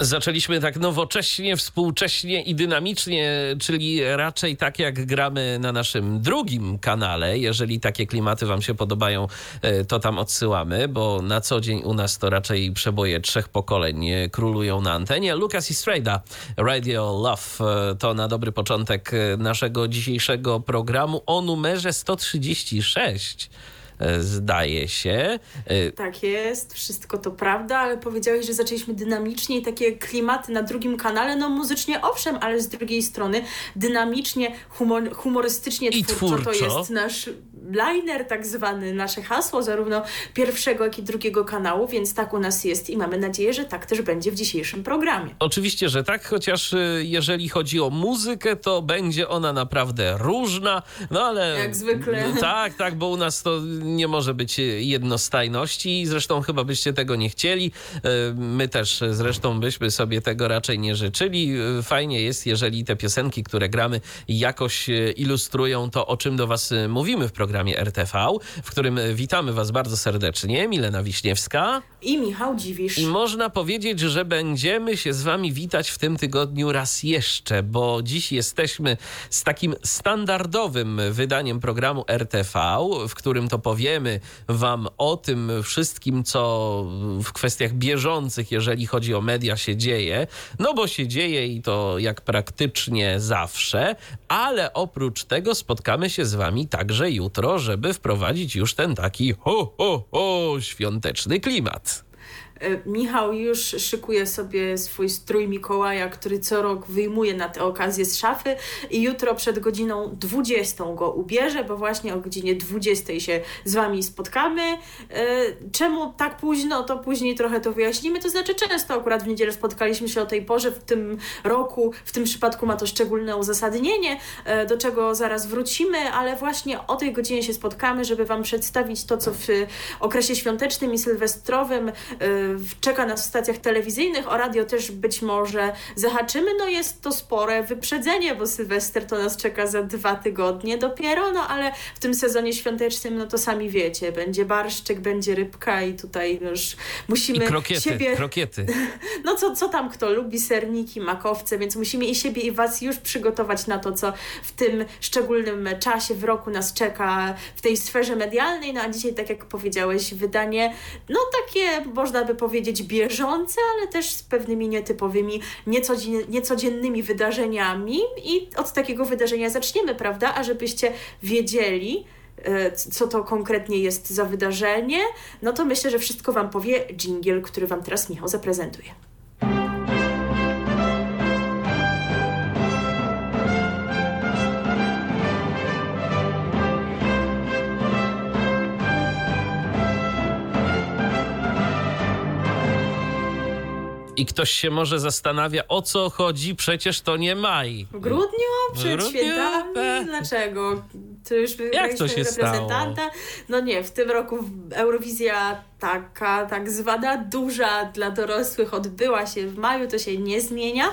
Zaczęliśmy tak nowocześnie, współcześnie i dynamicznie, czyli raczej tak jak gramy na naszym drugim kanale. Jeżeli takie klimaty Wam się podobają, e, to tam odsyłamy, bo na co dzień u nas to raczej przeboje trzech pokoleń e, królują na antenie. Lucas i Strada, Radio Love, e, to na dobry początek naszego dzisiejszego programu o numerze 136. E, zdaje się. E, tak jest, wszystko to prawda, ale powiedziałeś, że zaczęliśmy dynamicznie i takie klimaty na drugim kanale, no muzycznie owszem, ale z drugiej strony dynamicznie, humor, humorystycznie I twórczo, twórczo to jest nasz liner tak zwany, nasze hasło zarówno pierwszego, jak i drugiego kanału, więc tak u nas jest i mamy nadzieję, że tak też będzie w dzisiejszym programie. Oczywiście, że tak, chociaż y, jeżeli chodzi o muzykę, to będzie ona naprawdę różna, no ale... Jak zwykle. Tak, tak, bo u nas to nie może być jednostajności i zresztą chyba byście tego nie chcieli. Y, my też zresztą byśmy sobie tego raczej nie życzyli. Y, fajnie jest, jeżeli te piosenki, które gramy, jakoś ilustrują to, o czym do Was mówimy w programie programie RTV, w którym witamy Was bardzo serdecznie. Milena Wiśniewska i Michał Dziwisz. I można powiedzieć, że będziemy się z Wami witać w tym tygodniu raz jeszcze, bo dziś jesteśmy z takim standardowym wydaniem programu RTV, w którym to powiemy Wam o tym wszystkim, co w kwestiach bieżących, jeżeli chodzi o media, się dzieje. No bo się dzieje i to jak praktycznie zawsze, ale oprócz tego spotkamy się z Wami także jutro żeby wprowadzić już ten taki ho, ho, ho, świąteczny klimat. E, Michał już szykuje sobie swój strój Mikołaja, który co rok wyjmuje na tę okazję z szafy i jutro przed godziną 20 go ubierze, bo właśnie o godzinie 20 się z Wami spotkamy. E, czemu tak późno, to później trochę to wyjaśnimy. To znaczy często akurat w niedzielę spotkaliśmy się o tej porze w tym roku, w tym przypadku ma to szczególne uzasadnienie, e, do czego zaraz wrócimy, ale właśnie o tej godzinie się spotkamy, żeby Wam przedstawić to, co w okresie świątecznym i sylwestrowym czeka nas w stacjach telewizyjnych, o radio też być może zahaczymy. No jest to spore wyprzedzenie, bo Sylwester to nas czeka za dwa tygodnie dopiero, no ale w tym sezonie świątecznym, no to sami wiecie, będzie barszczyk, będzie rybka i tutaj już musimy I krokiety, siebie... krokiety. No co, co tam kto lubi, serniki, makowce, więc musimy i siebie i Was już przygotować na to, co w tym szczególnym czasie w roku nas czeka w tej sferze medialnej, no a dzisiaj, tak jak powiedziałeś, wydanie, no takie można by powiedzieć, bieżące, ale też z pewnymi nietypowymi, niecodziennymi wydarzeniami. I od takiego wydarzenia zaczniemy, prawda? A żebyście wiedzieli, e, co to konkretnie jest za wydarzenie, no to myślę, że wszystko Wam powie dżingiel, który Wam teraz Michał zaprezentuje. I ktoś się może zastanawia, o co chodzi, przecież to nie maj. W grudniu? Przed grudniu? świętami? E. Dlaczego? To już Jak to się reprezentanta? Stało? No nie, w tym roku Eurowizja taka tak zwana duża dla dorosłych odbyła się w maju, to się nie zmienia,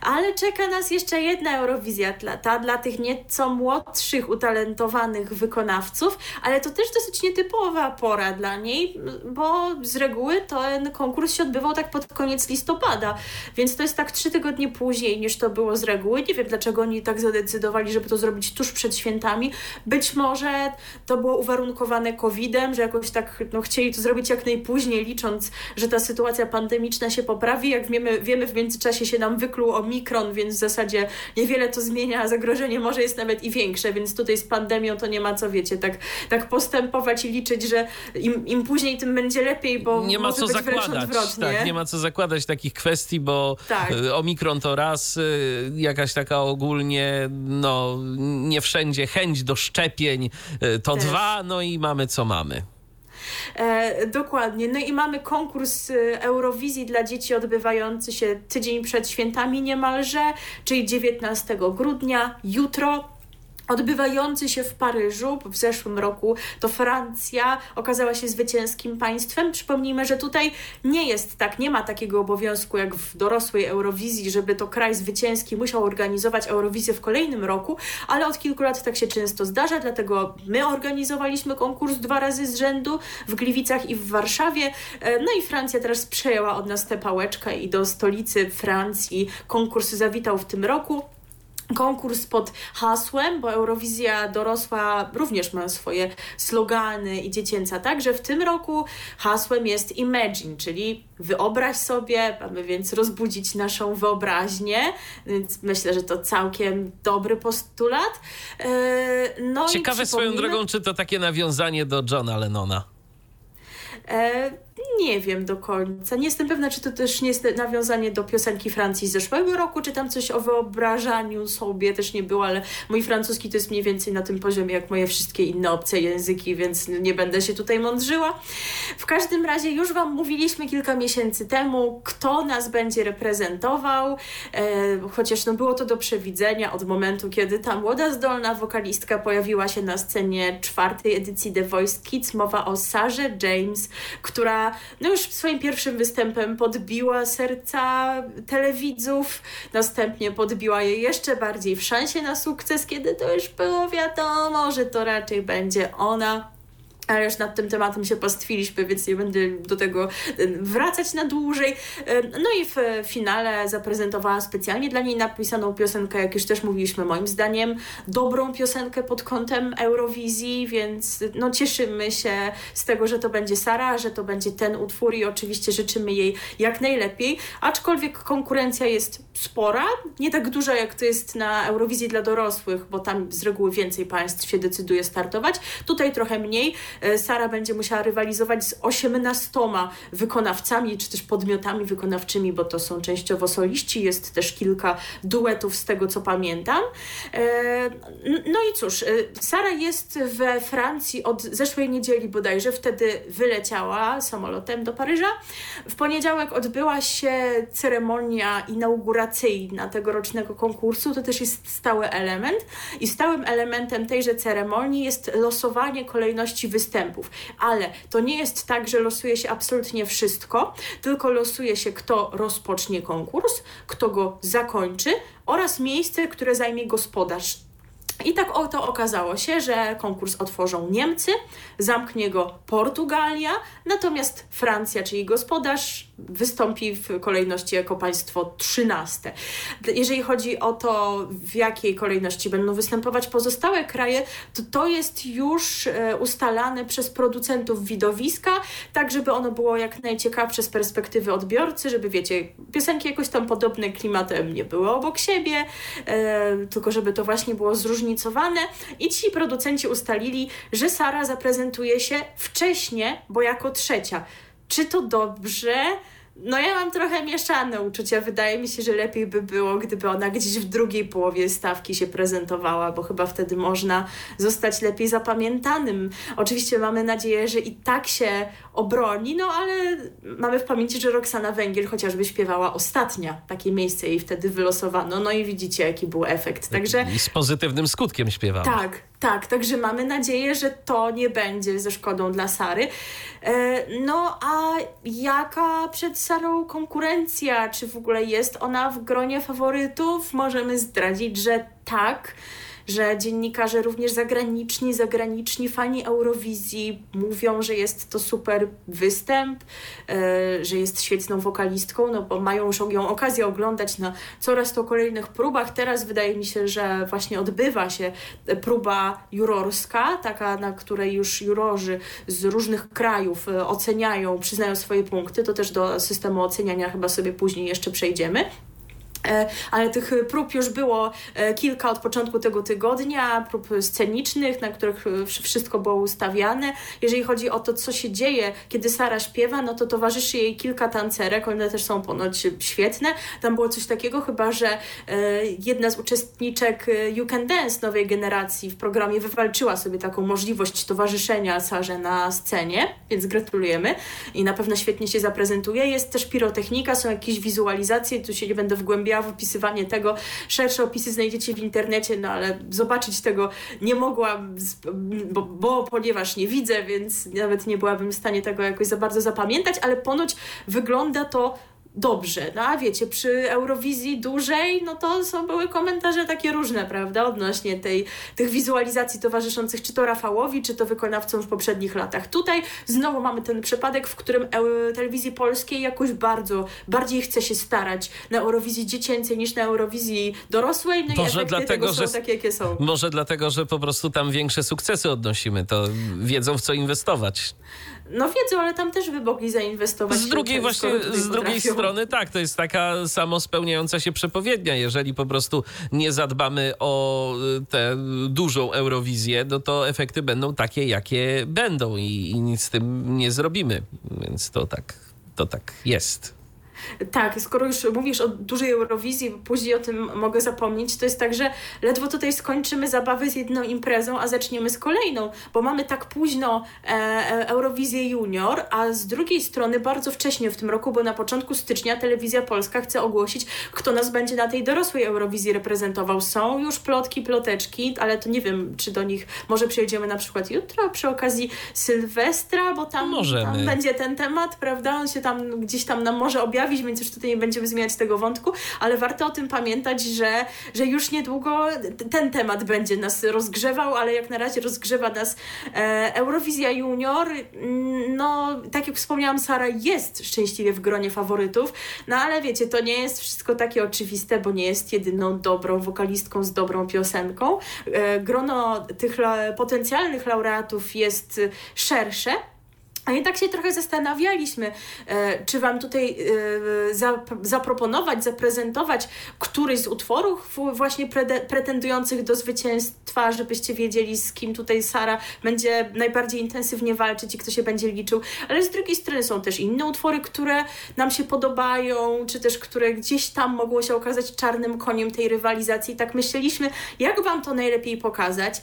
ale czeka nas jeszcze jedna Eurowizja, ta dla tych nieco młodszych, utalentowanych wykonawców, ale to też dosyć nietypowa pora dla niej, bo z reguły ten konkurs się odbywał tak pod koniec listopada, więc to jest tak trzy tygodnie później niż to było z reguły. Nie wiem, dlaczego oni tak zadecydowali, żeby to zrobić tuż przed świętami. Być może to było uwarunkowane COVID-em, że jakoś tak no, chcieli to zrobić jak najpóźniej, licząc, że ta sytuacja pandemiczna się poprawi. Jak wiemy, wiemy w międzyczasie się nam wykluł omikron, więc w zasadzie niewiele to zmienia, a zagrożenie może jest nawet i większe, więc tutaj z pandemią to nie ma co, wiecie, tak, tak postępować i liczyć, że im, im później, tym będzie lepiej, bo nie ma co zakładać. Tak, nie ma co zakładać takich kwestii, bo tak. Y, omikron to raz, y, jakaś taka ogólnie, no nie wszędzie chęć do szczepień y, to Też. dwa, no i mamy co mamy. E, dokładnie. No i mamy konkurs e, Eurowizji dla dzieci odbywający się tydzień przed świętami niemalże, czyli 19 grudnia, jutro odbywający się w Paryżu w zeszłym roku, to Francja okazała się zwycięskim państwem. Przypomnijmy, że tutaj nie jest tak, nie ma takiego obowiązku jak w dorosłej Eurowizji, żeby to kraj zwycięski musiał organizować Eurowizję w kolejnym roku, ale od kilku lat tak się często zdarza, dlatego my organizowaliśmy konkurs dwa razy z rzędu w Gliwicach i w Warszawie. E, no i Francja teraz przejęła od nas tę pałeczkę i do stolicy Francji konkurs zawitał w tym roku konkurs pod hasłem, bo Eurowizja dorosła również ma swoje slogany i dziecięca także. W tym roku hasłem jest Imagine, czyli wyobraź sobie, mamy więc rozbudzić naszą wyobraźnię, więc myślę, że to całkiem dobry postulat. E, no Ciekawe swoją drogą, czy to takie nawiązanie do Johna Lennona. E, nie wiem do końca. Nie jestem pewna, czy to też nie jest nawiązanie do piosenki Francji z zeszłego roku, czy tam coś o wyobrażaniu sobie też nie było, ale mój francuski to jest mniej więcej na tym poziomie jak moje wszystkie inne obce języki, więc nie będę się tutaj mądrzyła. W każdym razie już Wam mówiliśmy kilka miesięcy temu, kto nas będzie reprezentował, e, chociaż no było to do przewidzenia od momentu, kiedy ta młoda, zdolna wokalistka pojawiła się na scenie czwartej edycji The Voice Kids. Mowa o Sarze James, która no już swoim pierwszym występem podbiła serca telewidzów, następnie podbiła je jeszcze bardziej w szansie na sukces, kiedy to już było wiadomo, że to raczej będzie ona ale już nad tym tematem się pastwiliśmy, więc nie będę do tego wracać na dłużej. No i w finale zaprezentowała specjalnie dla niej napisaną piosenkę, jak już też mówiliśmy, moim zdaniem dobrą piosenkę pod kątem Eurowizji, więc no cieszymy się z tego, że to będzie Sara, że to będzie ten utwór i oczywiście życzymy jej jak najlepiej, aczkolwiek konkurencja jest spora, nie tak duża jak to jest na Eurowizji dla dorosłych, bo tam z reguły więcej państw się decyduje startować, tutaj trochę mniej, E, Sara będzie musiała rywalizować z 18 wykonawcami, czy też podmiotami wykonawczymi, bo to są częściowo soliści, jest też kilka duetów z tego, co pamiętam. E, no i cóż, e, Sara jest we Francji od zeszłej niedzieli bodajże, wtedy wyleciała samolotem do Paryża. W poniedziałek odbyła się ceremonia inauguracyjna tegorocznego konkursu, to też jest stały element i stałym elementem tejże ceremonii jest losowanie kolejności występów. Ale to nie jest tak, że losuje się absolutnie wszystko, tylko losuje się, kto rozpocznie konkurs, kto go zakończy oraz miejsce, które zajmie gospodarz i tak oto okazało się, że konkurs otworzą Niemcy, zamknie go Portugalia, natomiast Francja, czyli gospodarz, wystąpi w kolejności jako państwo trzynaste. Jeżeli chodzi o to, w jakiej kolejności będą występować pozostałe kraje, to to jest już e, ustalane przez producentów widowiska, tak żeby ono było jak najciekawsze z perspektywy odbiorcy, żeby wiecie, piosenki jakoś tam podobne klimatem nie były obok siebie, e, tylko żeby to właśnie było zróżnicowane zróżnicowane i ci producenci ustalili, że Sara zaprezentuje się wcześniej, bo jako trzecia. Czy to dobrze? No ja mam trochę mieszane uczucia. Wydaje mi się, że lepiej by było, gdyby ona gdzieś w drugiej połowie stawki się prezentowała, bo chyba wtedy można zostać lepiej zapamiętanym. Oczywiście mamy nadzieję, że i tak się obroni, no ale mamy w pamięci, że Roxana Węgiel chociażby śpiewała ostatnia. Takie miejsce jej wtedy wylosowano. No i widzicie, jaki był efekt. Także... I z pozytywnym skutkiem śpiewała. Tak, tak, także mamy nadzieję, że to nie będzie ze szkodą dla Sary. E, no a jaka przed Sarą konkurencja? Czy w ogóle jest ona w gronie faworytów? Możemy zdradzić, że tak że dziennikarze również zagraniczni, zagraniczni fani Eurowizji mówią, że jest to super występ, e, że jest świetną wokalistką, no bo mają już ją okazję oglądać na coraz to kolejnych próbach. Teraz wydaje mi się, że właśnie odbywa się próba jurorska, taka, na której już jurorzy z różnych krajów e, oceniają, przyznają swoje punkty. To też do systemu oceniania chyba sobie później jeszcze przejdziemy. E, ale tych prób już było e, kilka od początku tego tygodnia, prób scenicznych, na których e, wszystko było ustawiane. Jeżeli chodzi o to, co się dzieje, kiedy Sara śpiewa, no to towarzyszy jej kilka tancerek, one też są ponoć świetne. Tam było coś takiego chyba, że jedna z uczestniczek You Can Dance nowej generacji w programie wywalczyła sobie taką możliwość towarzyszenia Sarze na scenie, więc gratulujemy i na pewno świetnie się zaprezentuje. Jest też pirotechnika, są jakieś wizualizacje, tu się nie będę wgłębiała w opisywanie tego. Szersze opisy znajdziecie w internecie, no ale zobaczyć tego nie mogłam, bo, bo ponieważ nie widzę, więc nawet nie byłabym w stanie tego jakoś za bardzo zapamiętać, ale ponoć wygląda to dobrze. No a wiecie, przy Eurowizji dłużej, no to są były komentarze takie różne, prawda, odnośnie tej, tych wizualizacji towarzyszących czy to Rafałowi, czy to wykonawcom w poprzednich latach. Tutaj znowu mamy ten przypadek, w którym telewizji polskiej jakoś bardzo, bardziej chce się starać na Eurowizji dziecięcej niż na Eurowizji dorosłej, no może i dlatego, tego są że, takie, jakie są. Może dlatego, że po prostu tam większe sukcesy odnosimy, to wiedzą w co inwestować. No wiedzą, ale tam też by mogli zainwestować. Z drugiej właśnie, z drugiej strony tak, to jest taka samospełniająca się przepowiednia. Jeżeli po prostu nie zadbamy o y, tę dużą Eurowizję, no to efekty będą takie, jakie będą i, i nic z tym nie zrobimy. Więc to tak, to tak jest. Tak, skoro już mówisz o dużej Eurowizji, później o tym mogę zapomnieć, to jest tak, że ledwo tutaj skończymy zabawy z jedną imprezą, a zaczniemy z kolejną, bo mamy tak późno e, e, Eurowizję Junior, a z drugiej strony bardzo wcześnie w tym roku, bo na początku stycznia Telewizja Polska chce ogłosić, kto nas będzie na tej dorosłej Eurowizji reprezentował. Są już plotki, ploteczki, ale to nie wiem, czy do nich może przejdziemy na przykład jutro przy okazji Sylwestra, bo tam, tam będzie ten temat, prawda? On się tam gdzieś tam nam może objawić więc już tutaj nie będziemy zmieniać tego wątku, ale warto o tym pamiętać, że, że już niedługo ten temat będzie nas rozgrzewał, ale jak na razie rozgrzewa nas e, Eurowizja Junior. No, tak jak wspomniałam, Sara jest szczęśliwie w gronie faworytów, no ale wiecie, to nie jest wszystko takie oczywiste, bo nie jest jedyną dobrą wokalistką z dobrą piosenką. E, grono tych la potencjalnych laureatów jest szersze, a i tak się trochę zastanawialiśmy, e, czy Wam tutaj e, zaproponować, zaprezentować któryś z utworów właśnie pretendujących do zwycięstwa, żebyście wiedzieli, z kim tutaj Sara będzie najbardziej intensywnie walczyć i kto się będzie liczył. Ale z drugiej strony są też inne utwory, które nam się podobają, czy też które gdzieś tam mogło się okazać czarnym koniem tej rywalizacji. Tak myśleliśmy, jak Wam to najlepiej pokazać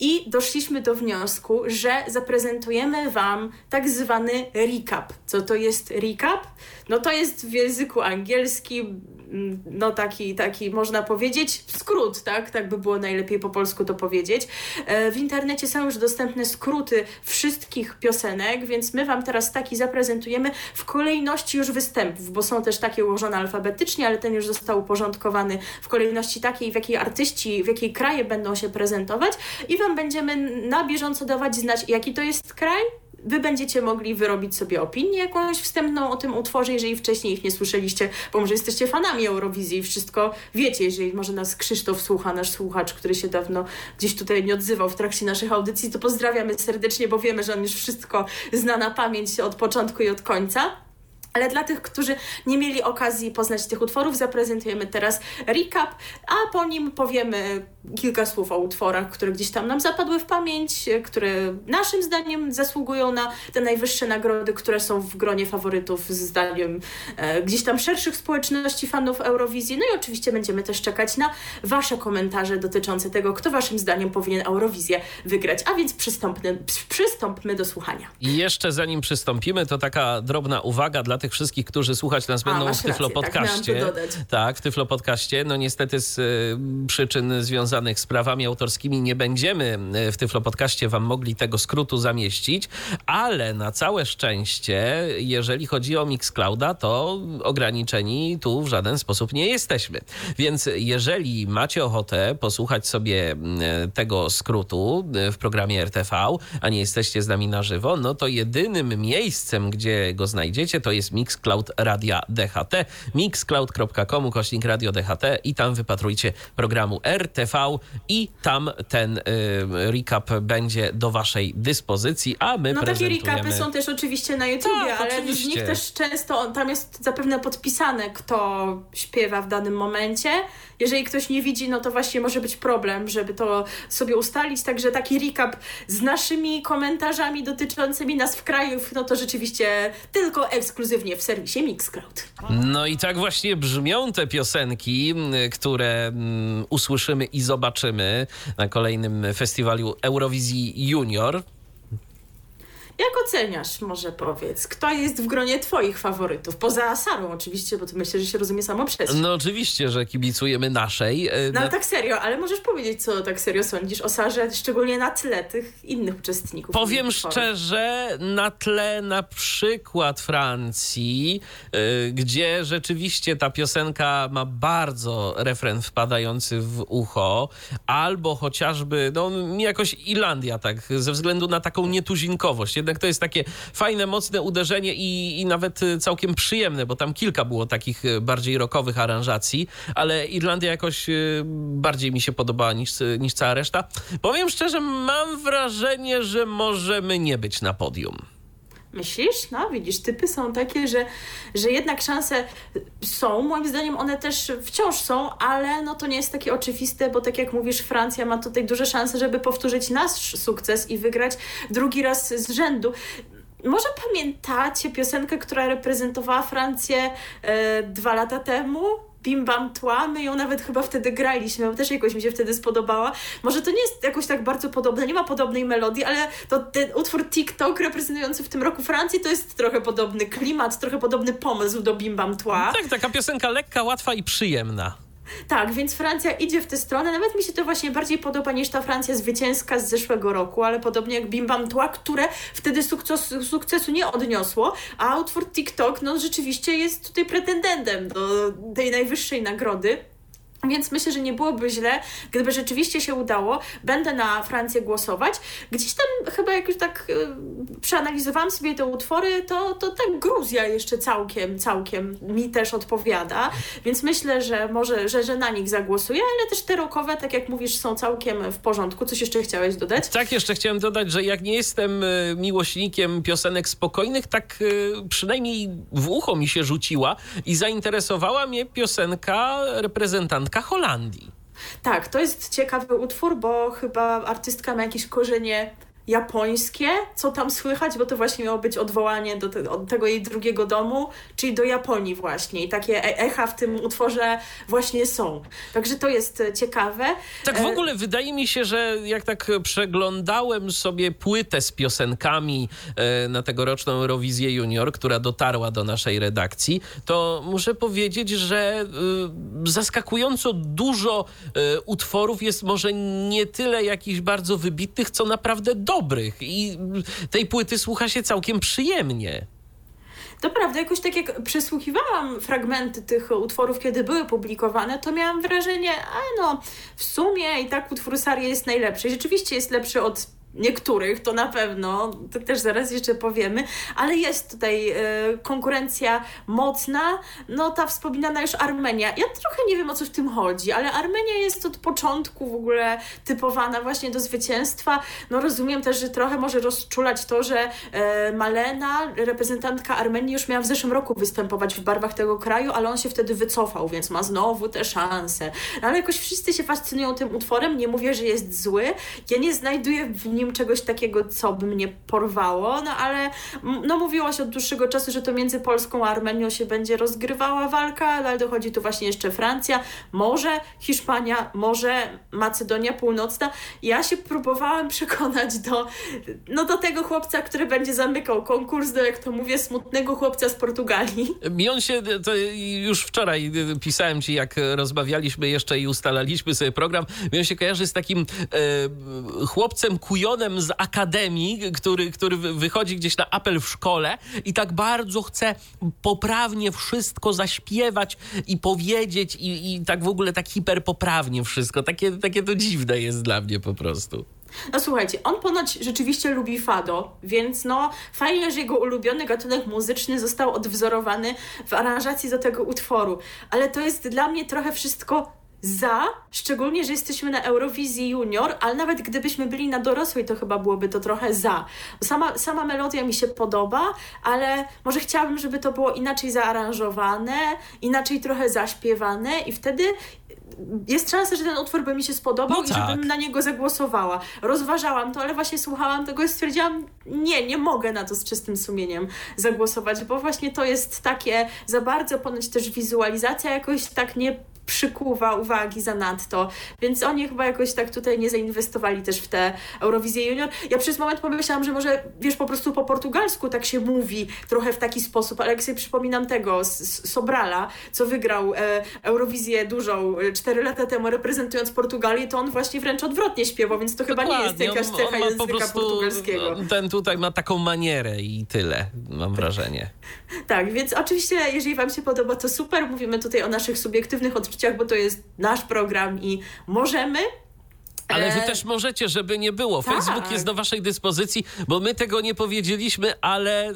i doszliśmy do wniosku, że zaprezentujemy Wam tak zwany recap. Co to jest recap? No to jest w języku angielskim mm, no taki, taki można powiedzieć skrót, tak? Tak by było najlepiej po polsku to powiedzieć. E, w internecie są już dostępne skróty wszystkich piosenek, więc my Wam teraz taki zaprezentujemy w kolejności już występów, bo są też takie ułożone alfabetycznie, ale ten już został uporządkowany w kolejności takiej, w jakiej artyści, w jakiej kraje będą się prezentować i Wam będziemy na bieżąco dawać znać, jaki to jest kraj, Wy będziecie mogli wyrobić sobie opinię jakąś wstępną o tym utworze, jeżeli wcześniej ich nie słyszeliście, bo może jesteście fanami Eurowizji i wszystko wiecie, jeżeli może nas Krzysztof słucha, nasz słuchacz, który się dawno gdzieś tutaj nie odzywał w trakcie naszych audycji, to pozdrawiamy serdecznie, bo wiemy, że on już wszystko zna na pamięć od początku i od końca. Ale dla tych, którzy nie mieli okazji poznać tych utworów, zaprezentujemy teraz recap, a po nim powiemy kilka słów o utworach, które gdzieś tam nam zapadły w pamięć, które naszym zdaniem zasługują na te najwyższe nagrody, które są w gronie faworytów, zdaniem e, gdzieś tam szerszych społeczności fanów Eurowizji. No i oczywiście będziemy też czekać na Wasze komentarze dotyczące tego, kto Waszym zdaniem powinien Eurowizję wygrać. A więc przystąpmy, przystąpmy do słuchania. I jeszcze zanim przystąpimy, to taka drobna uwaga dla tych wszystkich, którzy słuchać nas będą A, w Tyflo rację, tak, Podcaście. Tak, tak, w Tyflo Podcaście. No niestety z y, przyczyn związanych z prawami autorskimi nie będziemy y, w Tyflo Podcaście wam mogli tego skrótu zamieścić, ale na całe szczęście, jeżeli chodzi o Mixclouda, to ograniczeni tu w żaden sposób nie jesteśmy. Więc jeżeli macie ochotę posłuchać sobie y, tego skrótu y, w programie RTV, a nie jesteście z nami na żywo, no to jedynym miejscem, gdzie go znajdziecie, to jest Mixcloud Radia DHT. Mixcloud.com kośnik Radio DHT i tam wypatrujcie programu RTV i tam ten y, recap będzie do waszej dyspozycji, a my No takie recapy są też oczywiście na YouTubie, Tak, ale w oczywiście. nich też często tam jest zapewne podpisane, kto śpiewa w danym momencie. Jeżeli ktoś nie widzi, no to właśnie może być problem, żeby to sobie ustalić. Także taki recap z naszymi komentarzami dotyczącymi nas w kraju, no to rzeczywiście tylko ekskluzywnie w serwisie Mixcloud. No i tak właśnie brzmią te piosenki, które mm, usłyszymy i zobaczymy na kolejnym festiwalu Eurowizji Junior. Jak oceniasz, może powiedz, kto jest w gronie twoich faworytów? Poza Sarą oczywiście, bo to myślę, że się rozumie samo przez. No oczywiście, że kibicujemy naszej. e, No ale tak serio, ale możesz powiedzieć, co tak serio sądzisz o Sarze, szczególnie na tle tych innych uczestników. Powiem szczerze, na tle na przykład Francji, y, gdzie rzeczywiście ta piosenka ma bardzo refren wpadający w ucho, albo chociażby, no mi jakoś Irlandia, tak, ze względu na taką nietuzinkowość. Jednak to jest takie fajne, mocne uderzenie i, i nawet y, całkiem przyjemne, bo tam kilka było takich y, bardziej rockowych aranżacji, ale Irlandia jakoś y, bardziej mi się podobała niż, niż cała reszta. Powiem szczerze, mam wrażenie, że możemy nie być na podium. Myślisz? No widzisz, typy są takie, że, że jednak szanse są. Moim zdaniem one też wciąż są, ale no to nie jest takie oczywiste, bo tak jak mówisz, Francja ma tutaj duże szanse, żeby powtórzyć nasz sukces i wygrać drugi raz z rzędu. Może pamiętacie piosenkę, która reprezentowała Francję e, dwa lata temu? Bim Bam Tła, my ją nawet chyba wtedy graliśmy, bo też jakoś mi się wtedy spodobała. Może to nie jest jakoś tak bardzo podobne, nie ma podobnej melodii, ale to ten utwór TikTok reprezentujący w tym roku Francję to jest trochę podobny klimat, trochę podobny pomysł do Bim Bam Tła. Tak, taka piosenka lekka, łatwa i przyjemna. Tak, więc Francja idzie w tę stronę. Nawet mi się to właśnie bardziej podoba niż ta Francja zwycięska z zeszłego roku, ale podobnie jak Bim Bam Tła, które wtedy sukcesu, sukcesu nie odniosło, a utwór TikTok no rzeczywiście jest tutaj pretendentem do tej najwyższej nagrody. Więc myślę, że nie byłoby źle, gdyby rzeczywiście się udało. Będę na Francję głosować. Gdzieś tam chyba jak już tak y, przeanalizowałam sobie te utwory, to, to tak Gruzja jeszcze całkiem, całkiem mi też odpowiada. Więc myślę, że może, że, że na nich zagłosuję, ale też te rockowe, tak jak mówisz, są całkiem w porządku. Coś jeszcze chciałeś dodać? Tak, jeszcze chciałem dodać, że jak nie jestem y, miłośnikiem piosenek spokojnych, tak y, przynajmniej w ucho mi się rzuciła i zainteresowała mnie piosenka reprezentantka Holandii. Tak, to jest ciekawy utwór, bo chyba artystka ma jakieś korzenie japońskie, co tam słychać, bo to właśnie miało być odwołanie do te, od tego jej drugiego domu, czyli do Japonii właśnie. I takie e- echa w tym utworze właśnie są. Także to jest e, ciekawe. Tak w E, ogóle wydaje mi się, że jak tak przeglądałem sobie płytę z piosenkami na tegoroczną Eurowizję Junior, która dotarła do naszej redakcji, to muszę powiedzieć, że zaskakująco dużo utworów jest może nie tyle jakichś bardzo wybitnych, co naprawdę dobrych i tej płyty słucha się całkiem przyjemnie. To prawda, jakoś tak jak przesłuchiwałam fragmenty tych utworów, kiedy były publikowane, to miałam wrażenie, a no, w sumie i tak utwór Sari jest najlepszy. Rzeczywiście jest lepszy od niektórych, to na pewno, to też zaraz jeszcze powiemy, ale jest tutaj e, konkurencja mocna, no ta wspominana już Armenia. Ja trochę nie wiem o co w tym chodzi, ale Armenia jest od początku w ogóle typowana właśnie do zwycięstwa. No rozumiem też, że trochę może rozczulać to, że e, Malena, reprezentantka Armenii, już miała w zeszłym roku występować w barwach tego kraju, ale on się wtedy wycofał, więc ma znowu te szanse. No, ale jakoś wszyscy się fascynują tym utworem, nie mówię, że jest zły. Ja nie znajduję w nim czegoś takiego, co by mnie porwało, no ale no mówiło się od dłuższego czasu, że to między Polską a Armenią się będzie rozgrywała walka, ale dochodzi tu właśnie jeszcze Francja, może Hiszpania, może Macedonia Północna. Ja się próbowałam przekonać do, no do tego chłopca, który będzie zamykał konkurs, do jak to mówię, smutnego chłopca z Portugalii. Mi on się, to już wczoraj pisałem ci, jak rozmawialiśmy jeszcze i ustalaliśmy sobie program, mi on się kojarzy z takim e, chłopcem z akademii, który, który wy- wychodzi gdzieś na apel w szkole i tak bardzo chce poprawnie wszystko zaśpiewać i powiedzieć i, i tak w ogóle tak hiperpoprawnie wszystko. Takie, takie to dziwne jest dla mnie po prostu. No słuchajcie, on ponoć rzeczywiście lubi fado, więc no fajnie, że jego ulubiony gatunek muzyczny został odwzorowany w aranżacji do tego utworu. Ale to jest dla mnie trochę wszystko za, szczególnie, że jesteśmy na Eurowizji Junior, ale nawet gdybyśmy byli na dorosłej, to chyba byłoby to trochę za. Sama, sama melodia mi się podoba, ale może chciałabym, żeby to było inaczej zaaranżowane, inaczej trochę zaśpiewane i wtedy jest szansa, że ten utwór by mi się spodobał No i tak. żebym na niego zagłosowała. Rozważałam to, ale właśnie słuchałam tego i stwierdziłam, nie, nie mogę na to z czystym sumieniem zagłosować, bo właśnie to jest takie za bardzo, ponoć też wizualizacja jakoś tak nie przykuwa uwagi zanadto, więc oni chyba jakoś tak tutaj nie zainwestowali też w tę Eurowizję Junior. Ja przez moment pomyślałam, że może, wiesz, po prostu po portugalsku tak się mówi trochę w taki sposób, ale jak sobie przypominam tego, Sobrala, co wygrał e, Eurowizję dużą e, 4 lata temu reprezentując Portugalię, to on właśnie wręcz odwrotnie śpiewał, więc to chyba nie jest Dokładnie, jakaś on- cecha on ma języka po prostu, portugalskiego. Ten tutaj ma taką manierę i tyle, mam wrażenie. Tak, więc oczywiście, jeżeli Wam się podoba, to super. Mówimy tutaj o naszych subiektywnych odczuciach, bo to jest nasz program i możemy. Ale wy E, też możecie, żeby nie było. tak. Facebook jest do waszej dyspozycji, bo my tego nie powiedzieliśmy, ale y,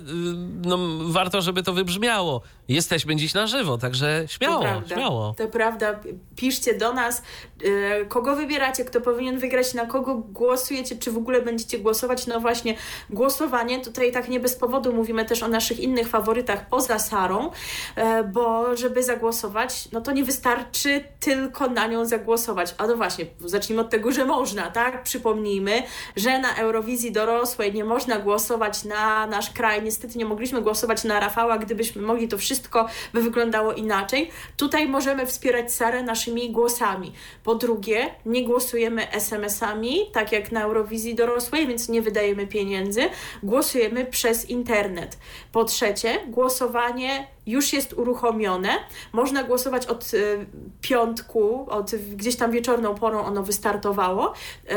no, warto, żeby to wybrzmiało. Jesteśmy dziś na żywo, także śmiało, to prawda, śmiało. To prawda. Piszcie do nas, e, kogo wybieracie, kto powinien wygrać, na kogo głosujecie, czy w ogóle będziecie głosować. No właśnie, głosowanie, tutaj tak nie bez powodu mówimy też o naszych innych faworytach poza Sarą, e, bo żeby zagłosować, no to nie wystarczy tylko na nią zagłosować. A no właśnie, zacznijmy od tego, że można, tak? Przypomnijmy, że na Eurowizji dorosłej nie można głosować na nasz kraj. Niestety nie mogliśmy głosować na Rafała, gdybyśmy mogli, to wszystko by wyglądało inaczej. Tutaj możemy wspierać Sarę naszymi głosami. Po drugie, nie głosujemy SMS-ami, tak jak na Eurowizji dorosłej, więc nie wydajemy pieniędzy. Głosujemy przez internet. Po trzecie, głosowanie już jest uruchomione. Można głosować od y, piątku, od gdzieś tam wieczorną porą ono wystartowało. Y,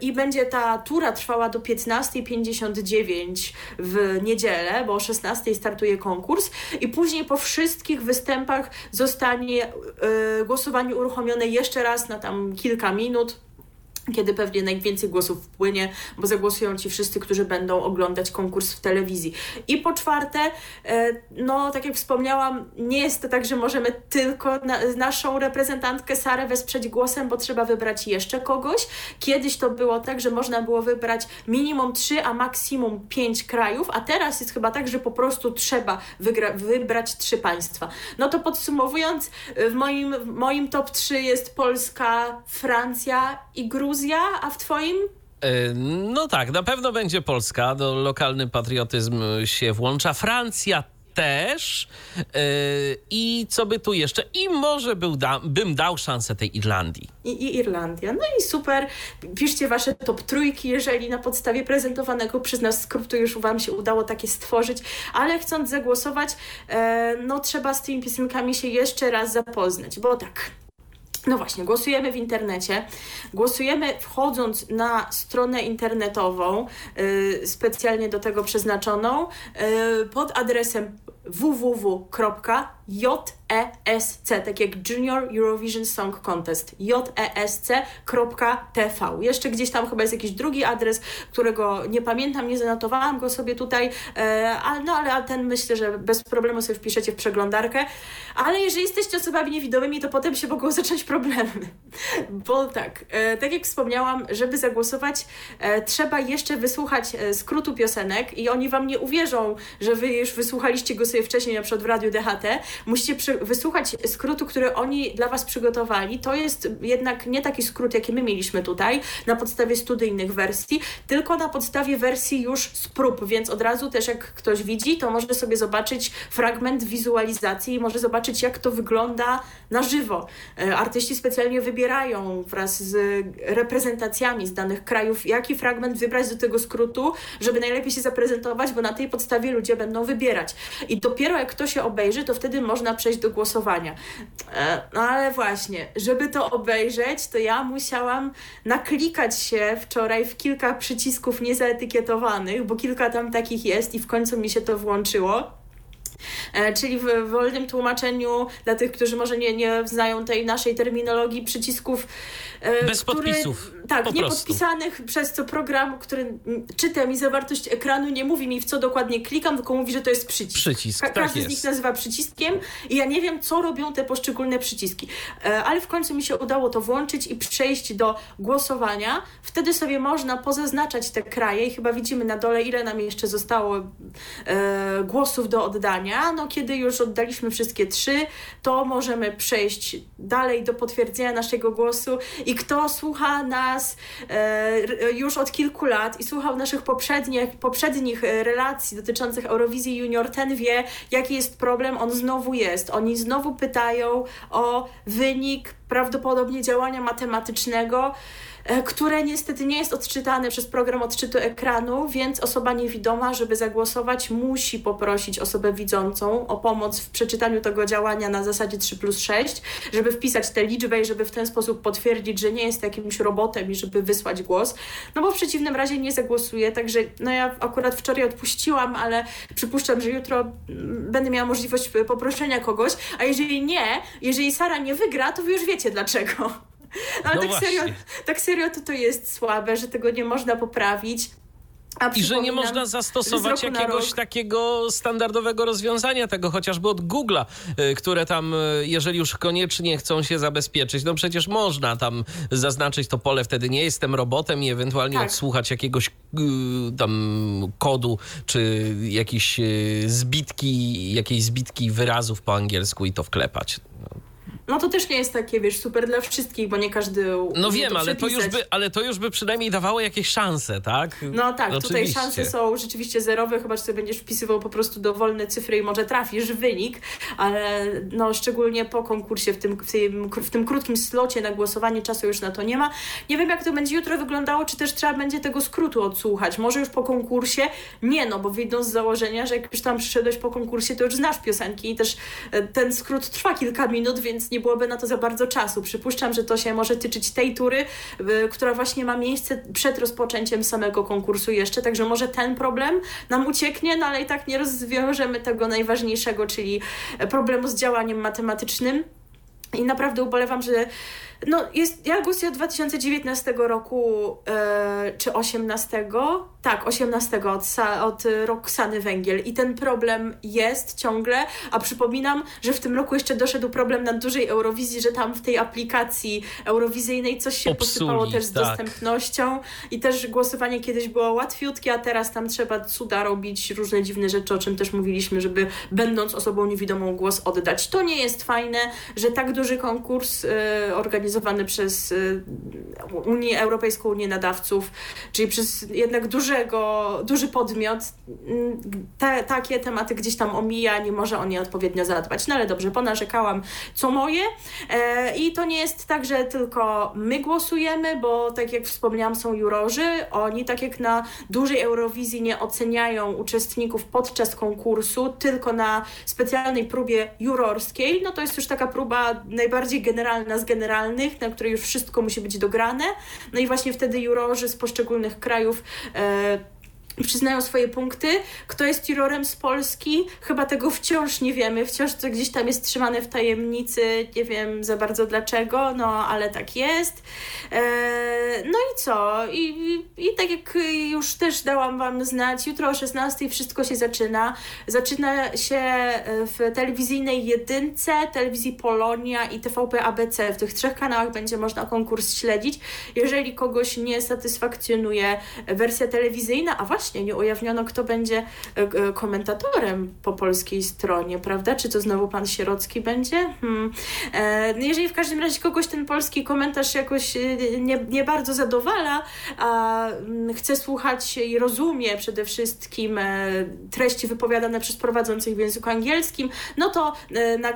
i będzie ta tura trwała do 15.59 w niedzielę, bo o 16.00 startuje konkurs. I później po wszystkich występach zostanie y, głosowanie uruchomione jeszcze raz na tam kilka minut kiedy pewnie najwięcej głosów wpłynie, bo zagłosują ci wszyscy, którzy będą oglądać konkurs w telewizji. I po czwarte, e, no tak jak wspomniałam, nie jest to tak, że możemy tylko na, naszą reprezentantkę Sarę wesprzeć głosem, bo trzeba wybrać jeszcze kogoś. Kiedyś to było tak, że można było wybrać minimum 3, a maksimum 5 krajów, a teraz jest chyba tak, że po prostu trzeba wygra- wybrać trzy państwa. No to podsumowując, w moim, w moim top 3 jest Polska, Francja i Gruzja, a w twoim? Y, No tak, na pewno będzie Polska, no, lokalny patriotyzm się włącza. Francja też. Y, I co by tu jeszcze? I może był da, bym dał szansę tej Irlandii. I, i Irlandia. No i super. Piszcie wasze top trójki, jeżeli na podstawie prezentowanego przez nas skrótu już Wam się udało takie stworzyć, ale chcąc zagłosować, e, no trzeba z tymi piosenkami się jeszcze raz zapoznać, bo tak. No właśnie, głosujemy w internecie. Głosujemy wchodząc na stronę internetową, y, specjalnie do tego przeznaczoną, y, pod adresem www.jesc, tak jak Junior Eurovision Song Contest, jesc.tv. Jeszcze gdzieś tam chyba jest jakiś drugi adres, którego nie pamiętam, nie zanotowałam go sobie tutaj, ale, no, ale ten myślę, że bez problemu sobie wpiszecie w przeglądarkę. Ale jeżeli jesteście osobami niewidomymi, to potem się mogą zacząć problemy. Bo tak, e, tak jak wspomniałam, żeby zagłosować, e, trzeba jeszcze wysłuchać e, skrótu piosenek i oni wam nie uwierzą, że wy już wysłuchaliście go sobie wcześniej, na przykład w Radiu DHT. Musicie wysłuchać skrótu, który oni dla was przygotowali. To jest jednak nie taki skrót, jaki my mieliśmy tutaj, na podstawie studyjnych wersji, tylko na podstawie wersji już z prób, więc od razu też jak ktoś widzi, to może sobie zobaczyć fragment wizualizacji i może zobaczyć, jak to wygląda na żywo. E, Artyści specjalnie wybierają wraz z reprezentacjami z danych krajów, jaki fragment wybrać do tego skrótu, żeby najlepiej się zaprezentować, bo na tej podstawie ludzie będą wybierać. I dopiero jak to się obejrzy, to wtedy można przejść do głosowania. E, No ale właśnie, żeby to obejrzeć, to ja musiałam naklikać się wczoraj w kilka przycisków niezaetykietowanych, bo kilka tam takich jest i w końcu mi się to włączyło. E, Czyli w wolnym tłumaczeniu dla tych, którzy może nie, nie znają tej naszej terminologii przycisków. E, Bez które- podpisów. Tak, po niepodpisanych, przez co program, który czyta mi zawartość ekranu, nie mówi mi w co dokładnie klikam, tylko mówi, że to jest przycisk. Przycisk, Ka tak Każdy jest. z nich nazywa przyciskiem i ja nie wiem, co robią te poszczególne przyciski. E, ale w końcu mi się udało to włączyć i przejść do głosowania. Wtedy sobie można pozaznaczać te kraje i chyba widzimy na dole, ile nam jeszcze zostało e, głosów do oddania. No, kiedy już oddaliśmy wszystkie trzy, to możemy przejść dalej do potwierdzenia naszego głosu i kto słucha nas e, już od kilku lat i słuchał naszych poprzednich, poprzednich relacji dotyczących Eurowizji Junior, ten wie, jaki jest problem. On znowu jest. Oni znowu pytają o wynik prawdopodobnie działania matematycznego. E, które niestety nie jest odczytane przez program odczytu ekranu, więc osoba niewidoma, żeby zagłosować, musi poprosić osobę widzącą o pomoc w przeczytaniu tego działania na zasadzie 3 plus 6, żeby wpisać tę liczbę i żeby w ten sposób potwierdzić, że nie jest jakimś robotem i żeby wysłać głos, no bo w przeciwnym razie nie zagłosuje, także no ja akurat wczoraj odpuściłam, ale przypuszczam, że jutro mm, będę miała możliwość poproszenia kogoś, a jeżeli nie, jeżeli Sara nie wygra, to wy już wiecie dlaczego. Ale no tak, serio, tak serio to to jest słabe, że tego nie można poprawić. I że nie można zastosować jakiegoś takiego standardowego rozwiązania tego, chociażby od Google'a, y, które tam, y, jeżeli już koniecznie chcą się zabezpieczyć, no przecież można tam zaznaczyć to pole, wtedy nie jestem robotem i ewentualnie tak. odsłuchać jakiegoś y, tam kodu, czy jakieś zbitki, jakieś zbitki wyrazów po angielsku i to wklepać. No. To też nie jest takie, wiesz, super dla wszystkich, bo nie każdy. No wiem, ale to, już by, ale to już by przynajmniej dawało jakieś szanse, tak? No tak, Oczywiście. tutaj szanse są rzeczywiście zerowe, chyba że sobie będziesz wpisywał po prostu dowolne cyfry i może trafisz wynik, ale no szczególnie po konkursie w tym, w tym, w tym krótkim slocie na głosowanie czasu już na to nie ma. Nie wiem, jak to będzie jutro wyglądało, czy też trzeba będzie tego skrótu odsłuchać. Może już po konkursie? Nie, no bo wyjdą z założenia, że jak już tam przyszedłeś po konkursie, to już znasz piosenki i też e, ten skrót trwa kilka minut, więc nie nie byłoby na to za bardzo czasu. Przypuszczam, że to się może tyczyć tej tury, y, która właśnie ma miejsce przed rozpoczęciem samego konkursu jeszcze, także może ten problem nam ucieknie, no ale i tak nie rozwiążemy tego najważniejszego, czyli problemu z działaniem matematycznym. I naprawdę ubolewam, że no jest, ja głosuję od 2019 roku yy, czy 18, tak, 18 od, od Roxany Węgiel i ten problem jest ciągle, a przypominam, że w tym roku jeszcze doszedł problem na dużej Eurowizji, że tam w tej aplikacji eurowizyjnej coś się Popsuli, posypało też z tak. dostępnością i też głosowanie kiedyś było łatwiutkie, a teraz tam trzeba cuda robić, różne dziwne rzeczy, o czym też mówiliśmy, żeby będąc osobą niewidomą głos oddać. To nie jest fajne, że tak duży konkurs yy, organizowany przez yy, Unię Europejską Unię Nadawców, czyli przez jednak dużego, duży podmiot. Te, takie tematy gdzieś tam omija, nie może o nie odpowiednio zadbać. No ale dobrze, ponarzekałam co moje. E, i to nie jest tak, że tylko my głosujemy, bo tak jak wspomniałam są jurorzy, oni tak jak na dużej Eurowizji nie oceniają uczestników podczas konkursu, tylko na specjalnej próbie jurorskiej, no to jest już taka próba najbardziej generalna z generalnych, na której już wszystko musi być dograne, no i właśnie wtedy jurorzy z poszczególnych krajów e, przyznają swoje punkty. Kto jest jurorem z Polski? Chyba tego wciąż nie wiemy. Wciąż to gdzieś tam jest trzymane w tajemnicy. Nie wiem za bardzo dlaczego, no ale tak jest. E, no i co? I, i, I tak jak już też dałam Wam znać, jutro o 16 wszystko się zaczyna. Zaczyna się w telewizyjnej jedynce, telewizji Polonia i TVP ABC. W tych trzech kanałach będzie można konkurs śledzić. Jeżeli kogoś nie satysfakcjonuje wersja telewizyjna, a właśnie właśnie nie ujawniono, kto będzie e, e, komentatorem po polskiej stronie, prawda? Czy to znowu pan Sierocki będzie? Hmm. E, no jeżeli w każdym razie kogoś ten polski komentarz jakoś nie, nie bardzo zadowala, a mm, chce słuchać i rozumie przede wszystkim treści wypowiadane przez prowadzących w języku angielskim, no to na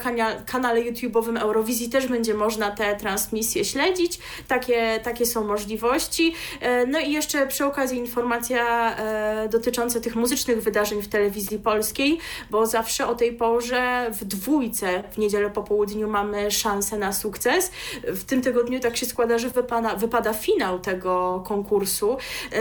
kanale YouTube'owym Eurowizji też będzie można te transmisje śledzić. Takie, takie są możliwości. No i jeszcze przy okazji informacja dotyczące tych muzycznych wydarzeń w telewizji polskiej, bo zawsze o tej porze w dwójce w niedzielę po południu mamy szansę na sukces. W tym tygodniu tak się składa, że wypada, wypada finał tego konkursu.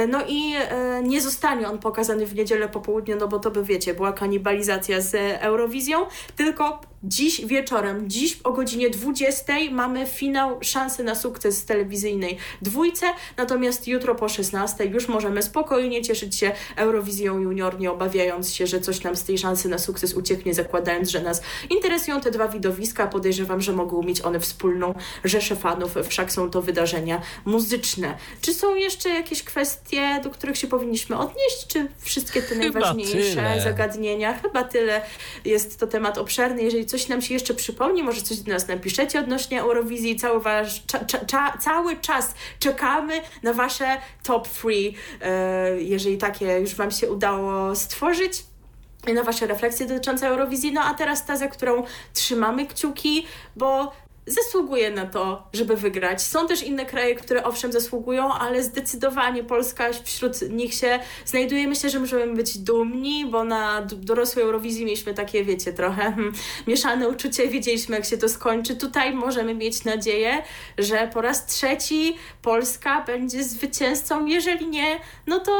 No i e, nie zostanie on pokazany w niedzielę po południu, no bo to by wiecie, była kanibalizacja z Eurowizją, tylko Dziś wieczorem, dziś o godzinie 20 mamy finał szansy na sukces telewizyjnej dwójce, natomiast jutro po 16 już możemy spokojnie cieszyć się Eurowizją Junior, nie obawiając się, że coś nam z tej szansy na sukces ucieknie, zakładając, że nas interesują te dwa widowiska. Podejrzewam, że mogą mieć one wspólną rzeszę fanów, wszak są to wydarzenia muzyczne. Czy są jeszcze jakieś kwestie, do których się powinniśmy odnieść, czy wszystkie te Chyba najważniejsze tyle. zagadnienia? Chyba tyle. Jest to temat obszerny. Jeżeli coś nam się jeszcze przypomni, może coś do nas napiszecie odnośnie Eurowizji. Cały, wasz, cza, cza, cały czas czekamy na Wasze top three, e, jeżeli takie już Wam się udało stworzyć na Wasze refleksje dotyczące Eurowizji. No a teraz ta, za którą trzymamy kciuki, bo zasługuje na to, żeby wygrać. Są też inne kraje, które owszem zasługują, ale zdecydowanie Polska wśród nich się znajduje. Myślę, że możemy być dumni, bo na dorosłej Eurowizji mieliśmy takie, wiecie, trochę hmm, mieszane uczucie, wiedzieliśmy jak się to skończy. Tutaj możemy mieć nadzieję, że po raz trzeci Polska będzie zwycięzcą. Jeżeli nie, no to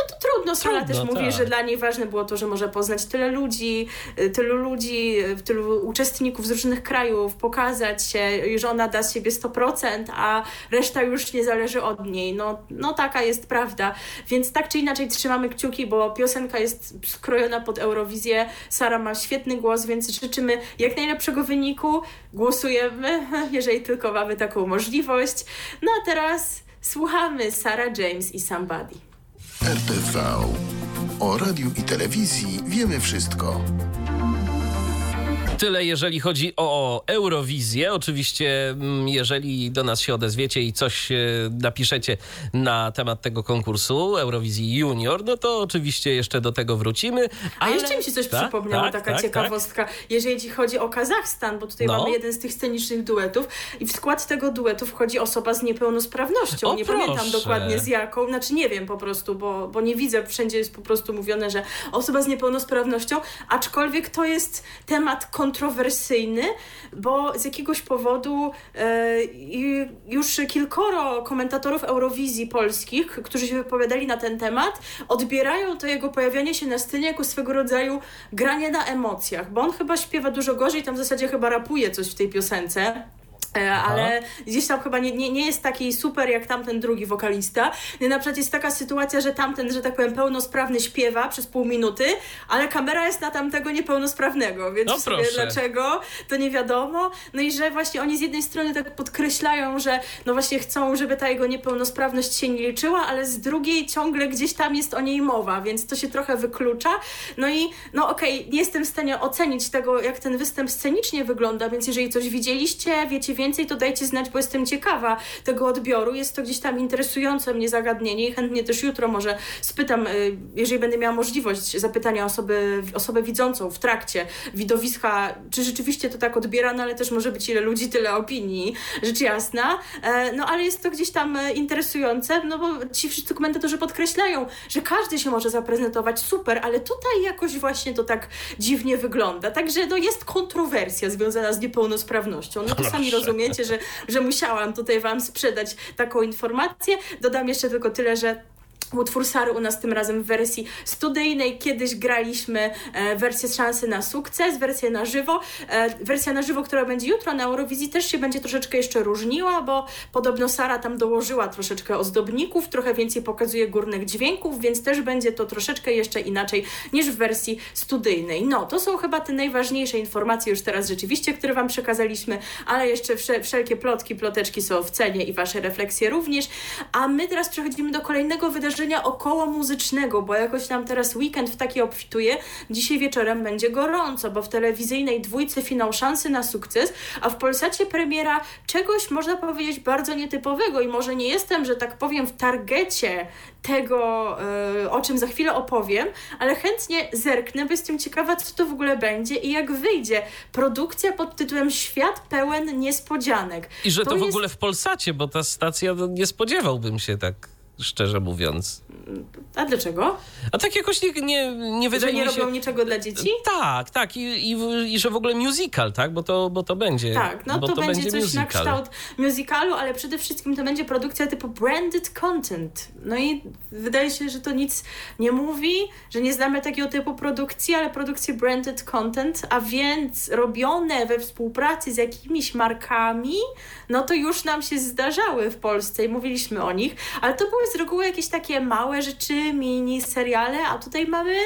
no to trudno. Trudno, też mówi, tak. że dla niej ważne było to, że może poznać tyle ludzi, y, tylu ludzi, y, tylu uczestników z różnych krajów, pokazać się, i że ona da z siebie 100%, a reszta już nie zależy od niej. No, no taka jest prawda. Więc tak czy inaczej trzymamy kciuki, bo piosenka jest skrojona pod Eurowizję. Sara ma świetny głos, więc życzymy jak najlepszego wyniku. Głosujemy, jeżeli tylko mamy taką możliwość. No a teraz słuchamy Sarah James i Somebody. RTV. O radiu i telewizji wiemy wszystko. Tyle, jeżeli chodzi o Eurowizję. Oczywiście, mm, jeżeli do nas się odezwiecie i coś e, napiszecie na temat tego konkursu Eurowizji Junior, no to oczywiście jeszcze do tego wrócimy. A ale- jeszcze mi się coś Tak, przypomniało, tak, taka tak, ciekawostka, jeżeli chodzi o Kazachstan, bo tutaj No. mamy jeden z tych scenicznych duetów i w skład tego duetu wchodzi osoba z niepełnosprawnością. O, nie proszę. pamiętam dokładnie z jaką, znaczy nie wiem po prostu, bo, bo nie widzę, wszędzie jest po prostu mówione, że osoba z niepełnosprawnością, aczkolwiek to jest temat kontrowersyjny, bo z jakiegoś powodu e, już kilkoro komentatorów Eurowizji polskich, którzy się wypowiadali na ten temat, odbierają to jego pojawianie się na scenie jako swego rodzaju granie na emocjach, bo on chyba śpiewa dużo gorzej, tam w zasadzie chyba rapuje coś w tej piosence. E, Ale gdzieś tam chyba nie, nie, nie jest taki super jak tamten drugi wokalista. Na przykład jest taka sytuacja, że tamten, że tak powiem, pełnosprawny śpiewa przez pół minuty, ale kamera jest na tamtego niepełnosprawnego, więc No proszę. dlaczego, to nie wiadomo. No i że właśnie oni z jednej strony tak podkreślają, że no właśnie chcą, żeby ta jego niepełnosprawność się nie liczyła, ale z drugiej ciągle gdzieś tam jest o niej mowa, więc to się trochę wyklucza. No i no okej, nie jestem w stanie ocenić tego, jak ten występ scenicznie wygląda, więc jeżeli coś widzieliście, wiecie więcej, to dajcie znać, bo jestem ciekawa tego odbioru. Jest to gdzieś tam interesujące mnie zagadnienie i chętnie też jutro może spytam, y, jeżeli będę miała możliwość zapytania osoby, osobę widzącą w trakcie widowiska, czy rzeczywiście to tak odbierane, ale też może być ile ludzi, tyle opinii, rzecz jasna. E, No ale jest to gdzieś tam e, interesujące, no bo ci wszyscy komentatorzy podkreślają, że każdy się może zaprezentować super, ale tutaj jakoś właśnie to tak dziwnie wygląda. Także no jest kontrowersja związana z niepełnosprawnością. No to sami rozumiecie, że, że musiałam tutaj wam sprzedać taką informację. Dodam jeszcze tylko tyle, że Utwór Sary u nas tym razem w wersji studyjnej. Kiedyś graliśmy e, wersję z szansy na sukces, wersję na żywo. E, wersja na żywo, która będzie jutro na Eurowizji też się będzie troszeczkę jeszcze różniła, bo podobno Sara tam dołożyła troszeczkę ozdobników, trochę więcej pokazuje górnych dźwięków, więc też będzie to troszeczkę jeszcze inaczej niż w wersji studyjnej. No, to są chyba te najważniejsze informacje już teraz rzeczywiście, które Wam przekazaliśmy, ale jeszcze wsze- wszelkie plotki, ploteczki są w cenie i Wasze refleksje również. A my teraz przechodzimy do kolejnego wydarzenia około muzycznego, bo jakoś nam teraz weekend w taki obfituje. Dzisiaj wieczorem będzie gorąco, bo w telewizyjnej dwójce finał szansy na sukces, a w Polsacie premiera czegoś, można powiedzieć, bardzo nietypowego i może nie jestem, że tak powiem, w targecie tego, e, o czym za chwilę opowiem, ale chętnie zerknę, bo jestem ciekawa, co to w ogóle będzie i jak wyjdzie. Produkcja pod tytułem Świat pełen niespodzianek. I że to, w jest- ogóle w Polsacie, bo ta stacja, no, nie spodziewałbym się tak, szczerze mówiąc. A dlaczego? A tak jakoś nie, nie, nie wydaje Że nie mi się... robią niczego dla dzieci? Tak, tak. I, i, I że w ogóle musical, tak? Bo to, bo to będzie. Tak, no bo to, będzie, coś musical. na kształt musicalu, ale przede wszystkim to będzie produkcja typu branded content. No i wydaje się, że to nic nie mówi, że nie znamy takiego typu produkcji, ale produkcje branded content, a więc robione we współpracy z jakimiś markami, no to już nam się zdarzały w Polsce i mówiliśmy o nich, ale to były z reguły jakieś takie małe rzeczy, mini seriale, a tutaj mamy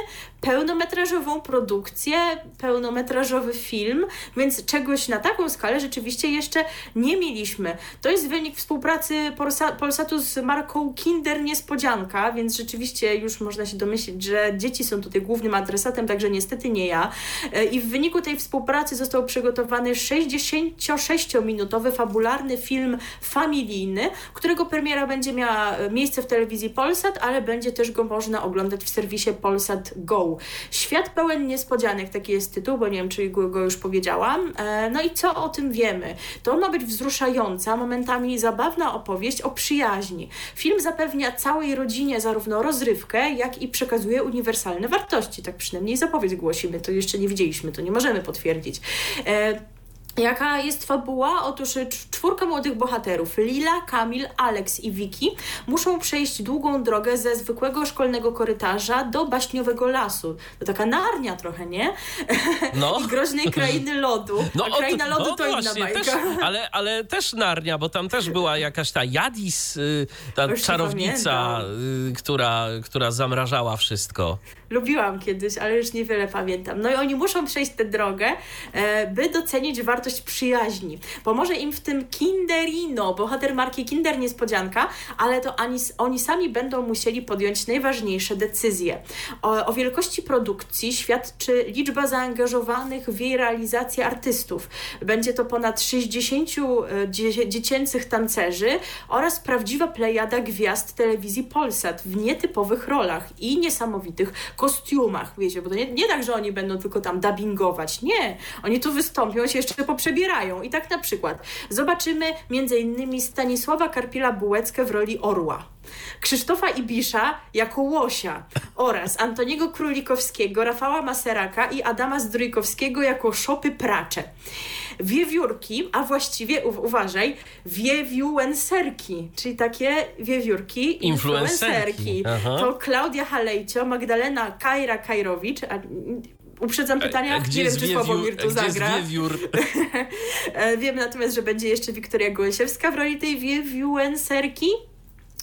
pełnometrażową produkcję, pełnometrażowy film, więc czegoś na taką skalę rzeczywiście jeszcze nie mieliśmy. To jest wynik współpracy Polsa Polsatu z marką Kinder Niespodzianka, więc rzeczywiście już można się domyślić, że dzieci są tutaj głównym adresatem, także niestety nie ja. E, I w wyniku tej współpracy został przygotowany 66-minutowy fabularny film familijny, którego premiera będzie miała miejsce w telewizji Polsat, ale będzie też go można oglądać w serwisie Polsat Go. Świat pełen niespodzianek, taki jest tytuł, bo nie wiem, czy go już powiedziałam. E, no i co o tym wiemy? To ma być wzruszająca, momentami zabawna opowieść o przyjaźni. Film zapewnia całej rodzinie zarówno rozrywkę, jak i przekazuje uniwersalne wartości. Tak przynajmniej zapowiedź głosimy. To jeszcze nie widzieliśmy, to nie możemy potwierdzić. Jaka jest fabuła? Otóż czwórka młodych bohaterów, Lila, Kamil, Alex i Vicky, muszą przejść długą drogę ze zwykłego szkolnego korytarza do baśniowego lasu. To taka narnia trochę, nie? No. I groźnej krainy lodu. No, A kraina lodu no to właśnie, inna bajka. Też, ale, ale też narnia, bo tam też była jakaś ta Jadis, y, ta Już czarownica, y, która, która zamrażała wszystko. Lubiłam kiedyś, ale już niewiele pamiętam. No i oni muszą przejść tę drogę, e, by docenić wartość przyjaźni. Pomoże im w tym Kinderino, bohater marki Kinder Niespodzianka, ale to oni, oni sami będą musieli podjąć najważniejsze decyzje. O, o wielkości produkcji świadczy liczba zaangażowanych w jej realizację artystów. Będzie to ponad 60 e, dzie dziecięcych tancerzy oraz prawdziwa plejada gwiazd telewizji Polsat w nietypowych rolach i niesamowitych kostiumach, wiecie, bo to nie, nie tak, że oni będą tylko tam dubbingować, nie, oni tu wystąpią, się jeszcze poprzebierają i tak na przykład zobaczymy między innymi Stanisława Karpila-Bułeckę w roli orła. Krzysztofa Ibisza jako łosia oraz Antoniego Królikowskiego, Rafała Maseraka i Adama Zdrójkowskiego jako szopy pracze. Wiewiórki, a właściwie u, uważaj, wiewiuenserki, czyli takie wiewiórki, influencerki. To Klaudia Halejcio, Magdalena Kajra Kajrowicz, a, uprzedzam pytania, a, nie wiem, czy Sławomir tu zagra. E, wiem natomiast, że będzie jeszcze Wiktoria Golesiewska w roli tej wiewiuenserki.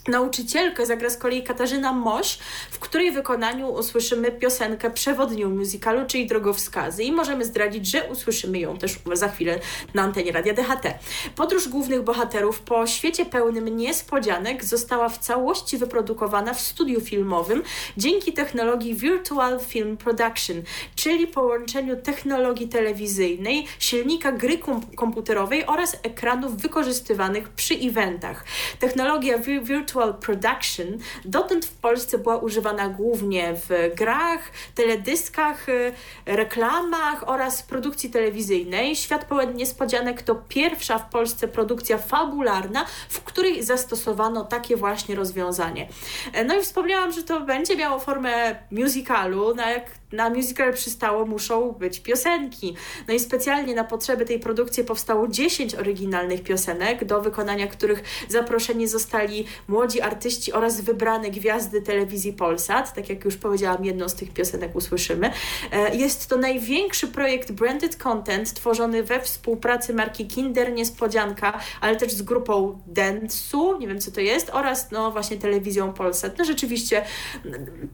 Nauczycielkę zagra z kolei Katarzyna Moś, w której wykonaniu usłyszymy piosenkę przewodnią musicalu, czyli drogowskazy i możemy zdradzić, że usłyszymy ją też za chwilę na antenie Radia DHT. Podróż głównych bohaterów po świecie pełnym niespodzianek została w całości wyprodukowana w studiu filmowym dzięki technologii Virtual Film Production, czyli połączeniu technologii telewizyjnej, silnika gry komputerowej oraz ekranów wykorzystywanych przy eventach. Technologia Virtual virtual production dotąd w Polsce była używana głównie w grach, teledyskach, y, reklamach oraz produkcji telewizyjnej. Świat pełen niespodzianek to pierwsza w Polsce produkcja fabularna, w której zastosowano takie właśnie rozwiązanie. E, no i wspomniałam, że to będzie miało formę musicalu, no jak na musical przystało, muszą być piosenki. No i specjalnie na potrzeby tej produkcji powstało 10 oryginalnych piosenek, do wykonania których zaproszeni zostali młodzi artyści oraz wybrane gwiazdy telewizji Polsat. Tak jak już powiedziałam, jedną z tych piosenek usłyszymy. E, jest to największy projekt branded content tworzony we współpracy marki Kinder Niespodzianka, ale też z grupą Dentsu, nie wiem co to jest, oraz no właśnie telewizją Polsat. No rzeczywiście,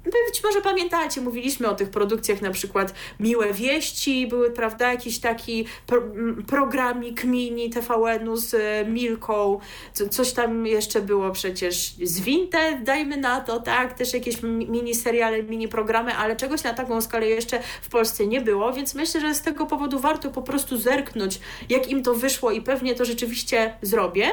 być może pamiętacie, mówiliśmy o tych produktach produkcjach na przykład Miłe Wieści, były, prawda, jakiś taki pro, programik mini TVN-u z e, Milką, co, coś tam jeszcze było przecież z Vinted, dajmy na to, tak, też jakieś mini seriale, mini programy, ale czegoś na taką skalę jeszcze w Polsce nie było, więc myślę, że z tego powodu warto po prostu zerknąć, jak im to wyszło i pewnie to rzeczywiście zrobię.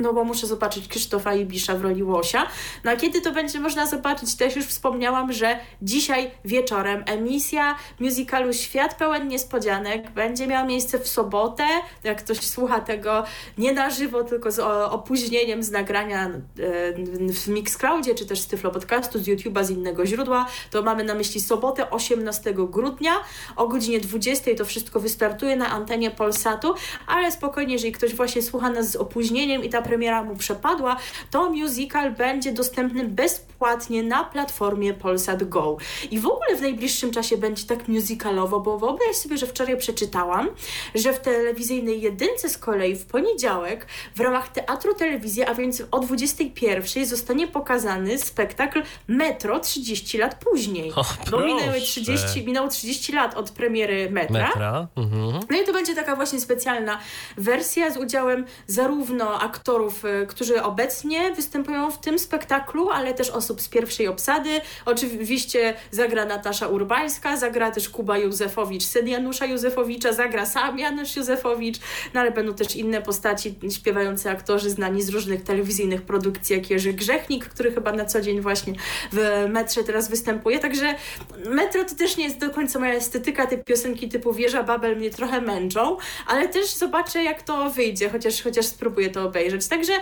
No bo muszę zobaczyć Krzysztofa Ibisza w roli Łosia. No a kiedy to będzie można zobaczyć, też już wspomniałam, że dzisiaj wieczorem emisja musicalu Świat pełen niespodzianek będzie miała miejsce w sobotę. Jak ktoś słucha tego nie na żywo, tylko z opóźnieniem z nagrania e, w Mixcloudzie, czy też z Tyflo Podcastu, z YouTube'a, z innego źródła, to mamy na myśli sobotę 18 grudnia o godzinie 20 to wszystko wystartuje na antenie Polsatu, ale spokojnie, jeżeli ktoś właśnie słucha nas z opóźnieniem i ta premiera mu przepadła, to musical będzie dostępny bezpłatnie na platformie Polsat Go. I w ogóle w najbliższym czasie będzie tak musicalowo, bo wyobraź sobie, że wczoraj przeczytałam, że w telewizyjnej jedynce z kolei w poniedziałek w ramach Teatru Telewizji, a więc o 21 zostanie pokazany spektakl Metro 30 lat później. O, bo minęły 30, minęło 30 lat od premiery Metra. Metra. Mhm. No i to będzie taka właśnie specjalna wersja z udziałem zarówno aktorów, aktorów, y, którzy obecnie występują w tym spektaklu, ale też osób z pierwszej obsady. Oczywiście zagra Natasza Urbańska, zagra też Kuba Józefowicz, syn Janusza Józefowicza, zagra sam Janusz Józefowicz, no ale będą też inne postaci, śpiewający aktorzy znani z różnych telewizyjnych produkcji, jak Jerzy Grzechnik, który chyba na co dzień właśnie w metrze teraz występuje. Także metro to też nie jest do końca moja estetyka, te piosenki typu Wieża Babel mnie trochę męczą, ale też zobaczę jak to wyjdzie, chociaż, chociaż spróbuję to obejrzeć. Także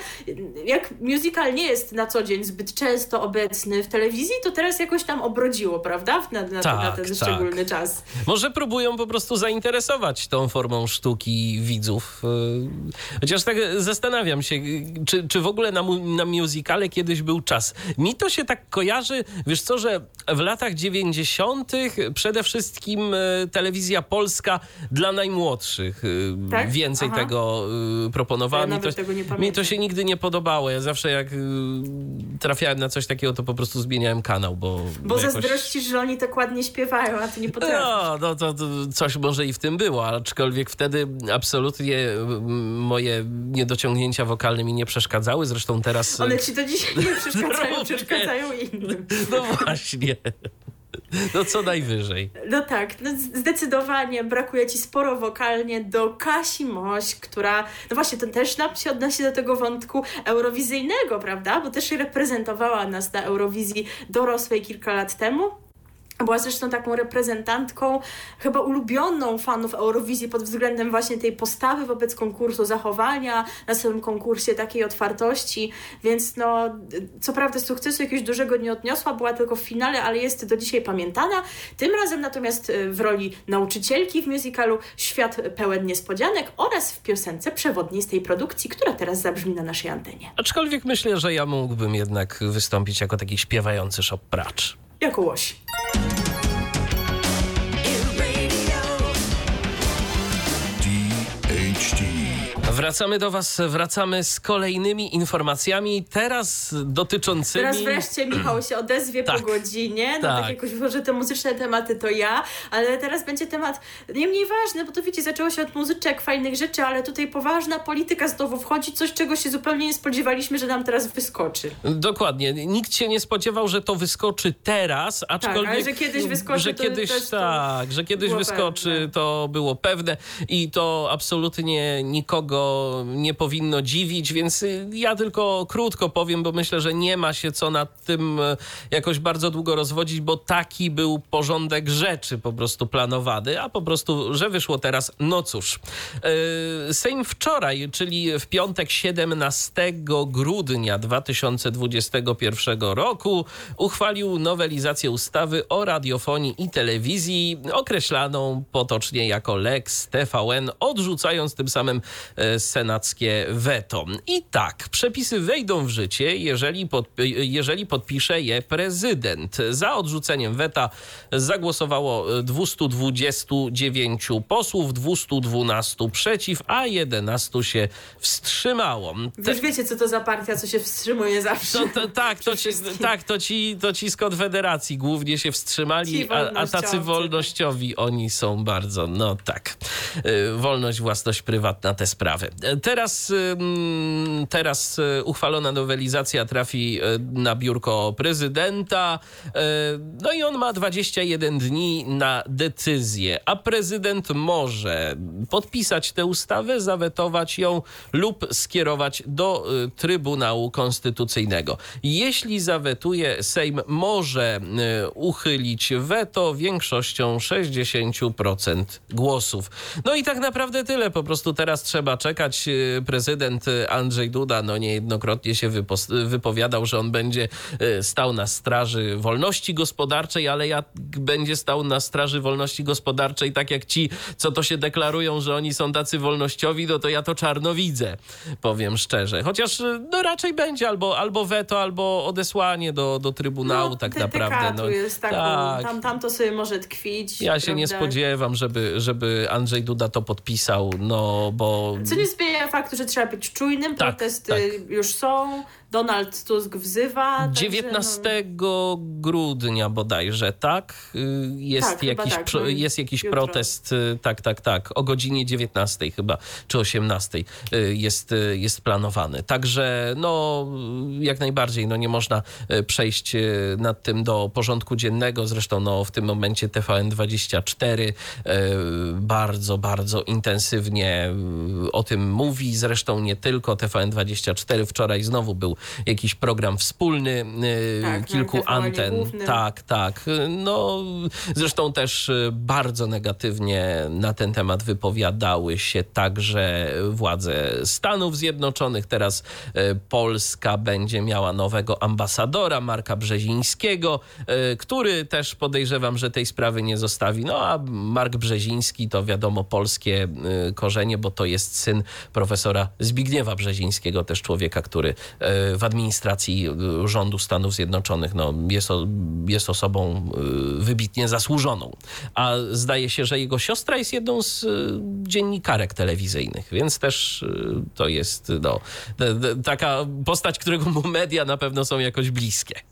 jak musical nie jest na co dzień zbyt często obecny w telewizji, to teraz jakoś tam obrodziło, prawda? Na, na, tak, na ten tak. szczególny czas. Może próbują po prostu zainteresować tą formą sztuki widzów. Y, chociaż tak zastanawiam się, czy, czy w ogóle na, na musicale kiedyś był czas. Mi to się tak kojarzy, wiesz co, że w latach 90. przede wszystkim y, telewizja polska dla najmłodszych y, tak? więcej Aha. tego proponowała. Ja mi, to, tego nie pamiętam. Mi to się nigdy nie podobało. Ja zawsze jak y, trafiałem na coś takiego, to po prostu zmieniałem kanał, bo... Bo jakoś... zazdrościsz, że oni tak ładnie śpiewają, a ty nie potrafisz. No, no to, to coś może i w tym było, aczkolwiek wtedy absolutnie moje niedociągnięcia wokalne mi nie przeszkadzały. Zresztą teraz... One ci do dzisiaj nie przeszkadzają, przeszkadzają innym. No właśnie. No co najwyżej. No tak, no zdecydowanie brakuje ci sporo wokalnie do Kasi Moś, która, no właśnie, to też nam się odnosi do tego wątku eurowizyjnego, prawda? Bo też reprezentowała nas na Eurowizji dorosłej kilka lat temu. Była zresztą taką reprezentantką, chyba ulubioną fanów Eurowizji pod względem właśnie tej postawy wobec konkursu, zachowania na samym konkursie, takiej otwartości, więc no, co prawda sukcesu jakiegoś dużego nie odniosła, była tylko w finale, ale jest do dzisiaj pamiętana. Tym razem natomiast e, w roli nauczycielki w musicalu Świat pełen niespodzianek oraz w piosence przewodniej z tej produkcji, która teraz zabrzmi na naszej antenie. Aczkolwiek myślę, że ja mógłbym jednak wystąpić jako taki śpiewający shop pracz. Jako łoś. Wracamy do Was, wracamy z kolejnymi informacjami, teraz dotyczącymi... Teraz wreszcie Michał się odezwie tak, po godzinie, no tak. tak jakoś może te muzyczne tematy to ja, ale teraz będzie temat nie mniej ważny, bo to wiecie, zaczęło się od muzyczek, fajnych rzeczy, ale tutaj poważna polityka znowu wchodzi, coś czego się zupełnie nie spodziewaliśmy, że nam teraz wyskoczy. Dokładnie, nikt się nie spodziewał, że to wyskoczy teraz, aczkolwiek... Tak, ale że kiedyś wyskoczy, że kiedyś, Tak, że kiedyś wyskoczy, pewne. to było pewne i to absolutnie nikogo nie powinno dziwić, więc y, ja tylko krótko powiem, bo myślę, że nie ma się co nad tym e, jakoś bardzo długo rozwodzić, bo taki był porządek rzeczy po prostu planowany, a po prostu, że wyszło teraz, no cóż. E, Sejm wczoraj, czyli w piątek 17 grudnia 2021 roku uchwalił nowelizację ustawy o radiofonii i telewizji, określaną potocznie jako Lex TVN, odrzucając tym samym e, senackie weto. I tak, przepisy wejdą w życie, jeżeli, pod, jeżeli podpisze je prezydent. Za odrzuceniem weta zagłosowało 229 posłów, 212 przeciw, a 11 się wstrzymało. Te... Już wiecie, co to za partia, co się wstrzymuje zawsze. To, to, tak, to ci, tak to, ci, to ci z Konfederacji głównie się wstrzymali, a, a tacy wolnościowi oni są bardzo, no tak. Y, wolność, własność prywatna, te sprawy. Teraz, teraz uchwalona nowelizacja trafi na biurko prezydenta. No i on ma 21 dni na decyzję, a prezydent może podpisać tę ustawę, zawetować ją lub skierować do Trybunału Konstytucyjnego. Jeśli zawetuje, Sejm może uchylić weto większością 60% głosów. No i tak naprawdę tyle. Po prostu teraz trzeba czekać. Prezydent Andrzej Duda no niejednokrotnie się wypowiadał, że on będzie stał na straży wolności gospodarczej, ale jak będzie stał na straży wolności gospodarczej, tak jak ci, co to się deklarują, że oni są tacy wolnościowi, no to ja to czarno widzę, powiem szczerze. Chociaż no raczej będzie albo, albo weto, albo odesłanie do, do Trybunału no, tak naprawdę. No, jest taką, tak. Tam, tam to sobie może tkwić. Ja się prawda? nie spodziewam, żeby, żeby Andrzej Duda to podpisał, no bo... Co nie zmienia faktu, że trzeba być czujnym, tak, protesty tak. już są, Donald Tusk wzywa. 19 no... grudnia bodajże, tak? Y, jest tak, jakiś, tak. No jest jakiś protest, y, tak, tak, tak, o godzinie 19 chyba, czy 18 y, jest, jest planowany. Także no jak najbardziej, no nie można przejść nad tym do porządku dziennego. Zresztą no w tym momencie TVN24 bardzo, bardzo intensywnie o tym mówi. Zresztą nie tylko TVN24. Wczoraj znowu był jakiś program wspólny y, tak, kilku anten. Tak, tak. No, zresztą też y, bardzo negatywnie na ten temat wypowiadały się także władze Stanów Zjednoczonych. Teraz y, Polska będzie miała nowego ambasadora, Marka Brzezińskiego, który też podejrzewam, że tej sprawy nie zostawi. No a Mark Brzeziński to wiadomo polskie korzenie, bo to jest syn profesora Zbigniewa Brzezińskiego, też człowieka, który w administracji y, rządu Stanów Zjednoczonych no, jest, jest osobą y, wybitnie zasłużoną. A zdaje się, że jego siostra jest jedną z y, dziennikarek telewizyjnych, więc też to jest no, taka postać, którego mu media na pewno są jakoś bliskie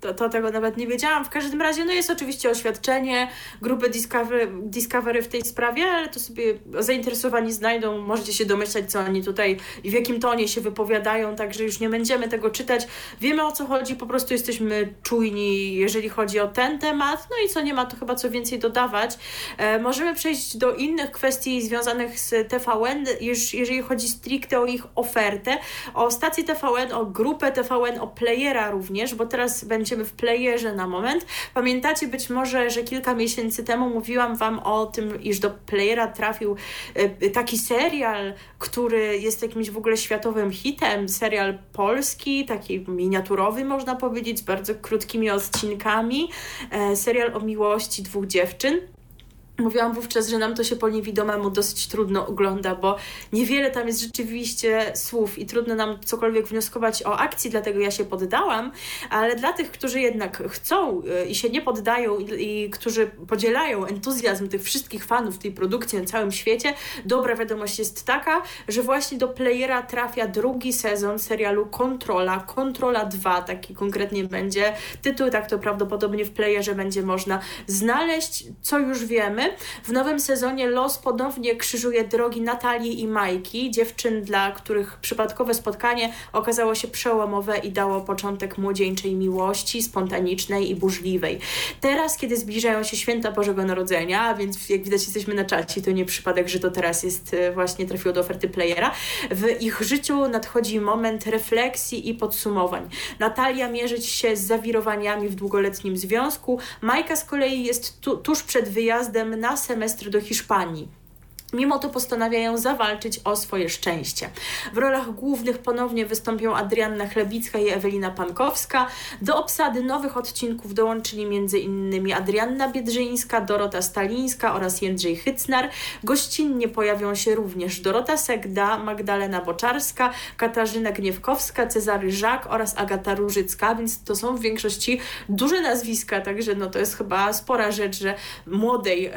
to, to tego nawet nie wiedziałam. W każdym razie no jest oczywiście oświadczenie grupy Discovery, Discovery w tej sprawie, ale to sobie zainteresowani znajdą. Możecie się domyślać, co oni tutaj i w jakim tonie się wypowiadają, także już nie będziemy tego czytać. Wiemy o co chodzi, po prostu jesteśmy czujni, jeżeli chodzi o ten temat. No i co nie ma, to chyba co więcej dodawać. E, możemy przejść do innych kwestii związanych z TVN, już jeżeli chodzi stricte o ich ofertę, o stację TVN, o grupę TVN, o playera również, bo teraz będzie będziemy w playerze na moment. Pamiętacie być może, że kilka miesięcy temu mówiłam Wam o tym, iż do playera trafił e, taki serial, który jest jakimś w ogóle światowym hitem, serial polski, taki miniaturowy można powiedzieć, z bardzo krótkimi odcinkami, e, serial o miłości dwóch dziewczyn. Mówiłam wówczas, że nam to się po niewidomemu dosyć trudno ogląda, bo niewiele tam jest rzeczywiście słów i trudno nam cokolwiek wnioskować o akcji, dlatego ja się poddałam, ale dla tych, którzy jednak chcą y, i się nie poddają i, i którzy podzielają entuzjazm tych wszystkich fanów tej produkcji na całym świecie, dobra wiadomość jest taka, że właśnie do playera trafia drugi sezon serialu Kontrola, Kontrola 2, taki konkretnie będzie. Tytuł, tak to prawdopodobnie w playerze będzie można znaleźć, co już wiemy, w nowym sezonie los ponownie krzyżuje drogi Natalii i Majki, dziewczyn, dla których przypadkowe spotkanie okazało się przełomowe i dało początek młodzieńczej miłości, spontanicznej i burzliwej. Teraz, kiedy zbliżają się święta Bożego Narodzenia, więc jak widać jesteśmy na czacie, to nie przypadek, że to teraz jest e, właśnie trafiło do oferty playera, w ich życiu nadchodzi moment refleksji i podsumowań. Natalia mierzyć się z zawirowaniami w długoletnim związku, Majka z kolei jest tu, tuż przed wyjazdem na semestr do Hiszpanii. Mimo to postanawiają zawalczyć o swoje szczęście. W rolach głównych ponownie wystąpią Adrianna Chlebicka i Ewelina Pankowska. Do obsady nowych odcinków dołączyli m.in. Adrianna Biedrzyńska, Dorota Stalińska oraz Jędrzej Hycnar. Gościnnie pojawią się również Dorota Segda, Magdalena Boczarska, Katarzyna Gniewkowska, Cezary Żak oraz Agata Różycka, więc to są w większości duże nazwiska, także no to jest chyba spora rzecz, że młodej e,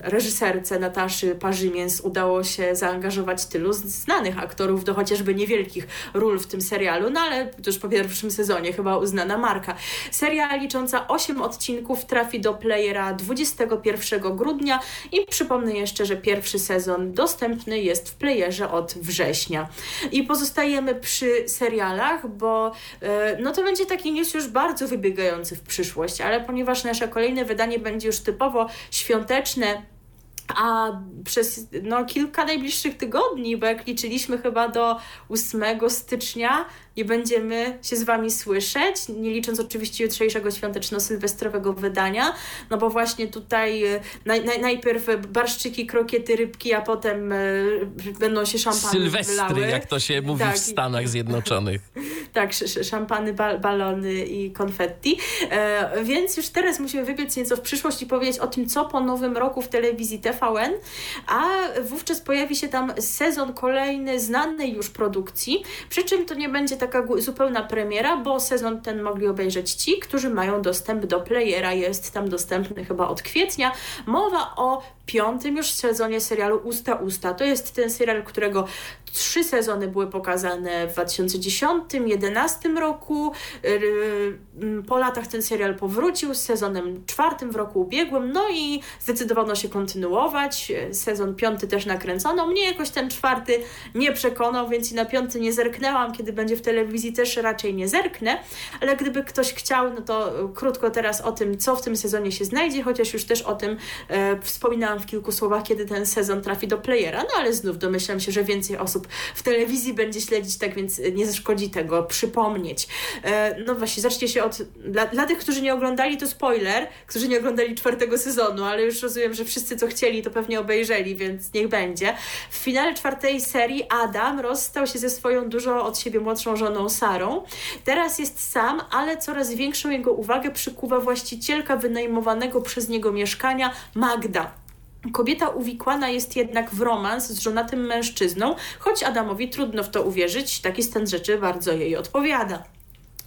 reżyserce Nataszy Parzyńskiej mięs udało się zaangażować tylu znanych aktorów do chociażby niewielkich ról w tym serialu, no ale już po pierwszym sezonie chyba uznana marka. Seria licząca 8 odcinków trafi do playera 21 grudnia i przypomnę jeszcze, że pierwszy sezon dostępny jest w playerze od września. I pozostajemy przy serialach, bo e, no to będzie taki news już bardzo wybiegający w przyszłość, ale ponieważ nasze kolejne wydanie będzie już typowo świąteczne, a przez no, kilka najbliższych tygodni, bo jak liczyliśmy chyba do 8 stycznia, nie będziemy się z Wami słyszeć, nie licząc oczywiście jutrzejszego świąteczno-sylwestrowego wydania, no bo właśnie tutaj e, naj, naj, najpierw barszczyki, krokiety, rybki, a potem y, będą się szampany Sylwestry, wylały. jak to się mówi Tak. w Stanach Zjednoczonych. Tak, sz- sz- szampany, bal, balony i konfetti. E, więc już teraz musimy wybiec nieco w przyszłość i powiedzieć o tym, co po nowym roku w telewizji TVN, a wówczas pojawi się tam sezon kolejny znanej już produkcji, przy czym to nie będzie taka zupełna premiera, bo sezon ten mogli obejrzeć ci, którzy mają dostęp do playera. Jest tam dostępny chyba od kwietnia. Mowa o piątym już sezonie serialu Usta Usta. To jest ten serial, którego trzy sezony były pokazane w 2010-2011 roku. Yy, mm, Po latach ten serial powrócił z sezonem czwartym w roku ubiegłym, no i zdecydowano się kontynuować. Sezon piąty też nakręcono. Mnie jakoś ten czwarty nie przekonał, więc i na piąty nie zerknęłam. Kiedy będzie w telewizji też raczej nie zerknę, ale gdyby ktoś chciał, no to krótko teraz o tym, co w tym sezonie się znajdzie, chociaż już też o tym e, wspominałam w kilku słowach, kiedy ten sezon trafi do playera, no ale znów domyślam się, że więcej osób w telewizji będzie śledzić, tak więc nie zaszkodzi tego przypomnieć. E, no właśnie, zacznie się od... Dla, dla tych, którzy nie oglądali, to spoiler, którzy nie oglądali czwartego sezonu, ale już rozumiem, że wszyscy, co chcieli, to pewnie obejrzeli, więc niech będzie. W finale czwartej serii Adam rozstał się ze swoją dużo od siebie młodszą żoną Sarą. Teraz jest sam, ale coraz większą jego uwagę przykuwa właścicielka wynajmowanego przez niego mieszkania Magda. Kobieta uwikłana jest jednak w romans z żonatym mężczyzną, choć Adamowi trudno w to uwierzyć, taki stan rzeczy bardzo jej odpowiada.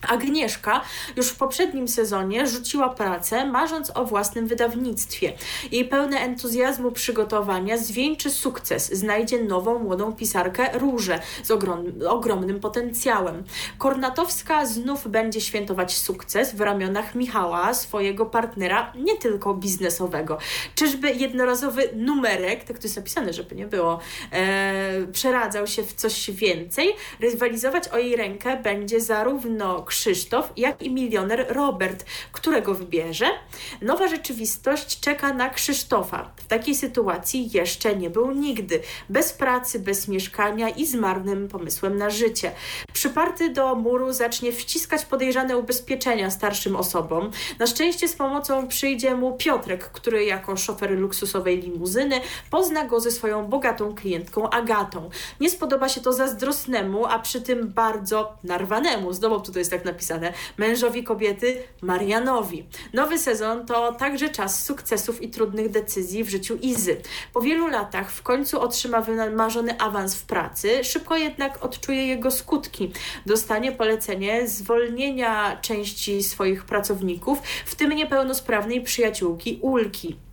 Agnieszka już w poprzednim sezonie rzuciła pracę, marząc o własnym wydawnictwie. Jej pełne entuzjazmu przygotowania zwieńczy sukces, znajdzie nową młodą pisarkę Różę z ogrom, ogromnym potencjałem. Kornatowska znów będzie świętować sukces w ramionach Michała, swojego partnera, nie tylko biznesowego. Czyżby jednorazowy numerek, tak to jest napisane, żeby nie było, e, przeradzał się w coś więcej? Rywalizować o jej rękę będzie zarówno Krzysztof, jak i milioner Robert, którego wybierze. Nowa rzeczywistość czeka na Krzysztofa. W takiej sytuacji jeszcze nie był nigdy. Bez pracy, bez mieszkania i z marnym pomysłem na życie. Przyparty do muru zacznie wciskać podejrzane ubezpieczenia starszym osobom. Na szczęście z pomocą przyjdzie mu Piotrek, który jako szofer luksusowej limuzyny pozna go ze swoją bogatą klientką Agatą. Nie spodoba się to zazdrosnemu, a przy tym bardzo narwanemu, znowu tutaj jest napisane, mężowi kobiety Marianowi. Nowy sezon to także czas sukcesów i trudnych decyzji w życiu Izy. Po wielu latach w końcu otrzyma wymarzony awans w pracy, szybko jednak odczuje jego skutki. Dostanie polecenie zwolnienia części swoich pracowników, w tym niepełnosprawnej przyjaciółki Ulki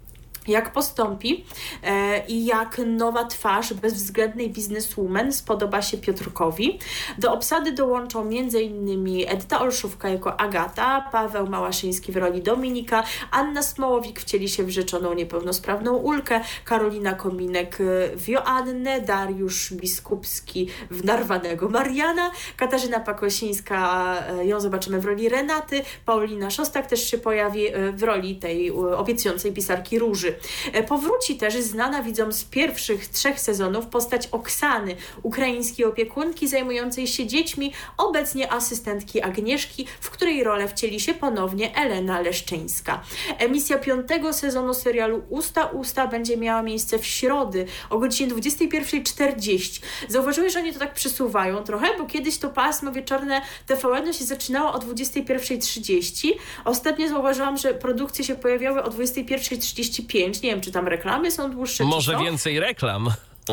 jak postąpi e, i jak nowa twarz bezwzględnej bizneswoman spodoba się Piotrkowi. Do obsady dołączą m.in. Edyta Olszówka jako Agata, Paweł Małaszyński w roli Dominika, Anna Smołowik wcieli się w rzeczoną niepełnosprawną Ulkę, Karolina Kominek w Joannę, Dariusz Biskupski w narwanego Mariana, Katarzyna Pakosińska, e, ją zobaczymy w roli Renaty, Paulina Szostak też się pojawi e, w roli tej obiecującej pisarki Róży. E, Powróci też znana widzom z pierwszych trzech sezonów postać Oksany, ukraińskiej opiekunki zajmującej się dziećmi, obecnie asystentki Agnieszki, w której rolę wcieli się ponownie Elena Leszczyńska. Emisja piątego sezonu serialu Usta Usta będzie miała miejsce w środę o godzinie 21.40. Zauważyłeś, że oni to tak przesuwają trochę, bo kiedyś to pasmo wieczorne TVN się zaczynało o 21.30. Ostatnio zauważyłam, że produkcje się pojawiały o 21.35. Nie wiem, czy tam reklamy są dłuższe, czy Może więcej reklam.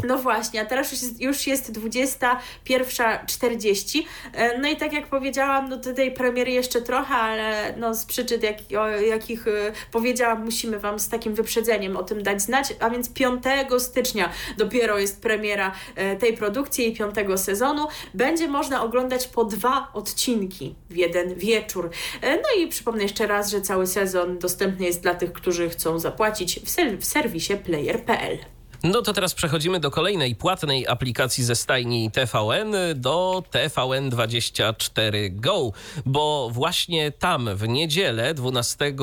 No właśnie, a teraz już jest, jest 21.40. E, no i tak jak powiedziałam, no do tej premiery jeszcze trochę, ale no z przyczyn, jak, o jakich e, powiedziałam, musimy Wam z takim wyprzedzeniem o tym dać znać. A więc 5 stycznia dopiero jest premiera e, tej produkcji i piątego sezonu. Będzie można oglądać po dwa odcinki w jeden wieczór. No i przypomnę jeszcze raz, że cały sezon dostępny jest dla tych, którzy chcą zapłacić w, ser w serwisie player.pl. No to teraz przechodzimy do kolejnej płatnej aplikacji ze stajni TVN, do TVN24 Go, bo właśnie tam w niedzielę 12 y,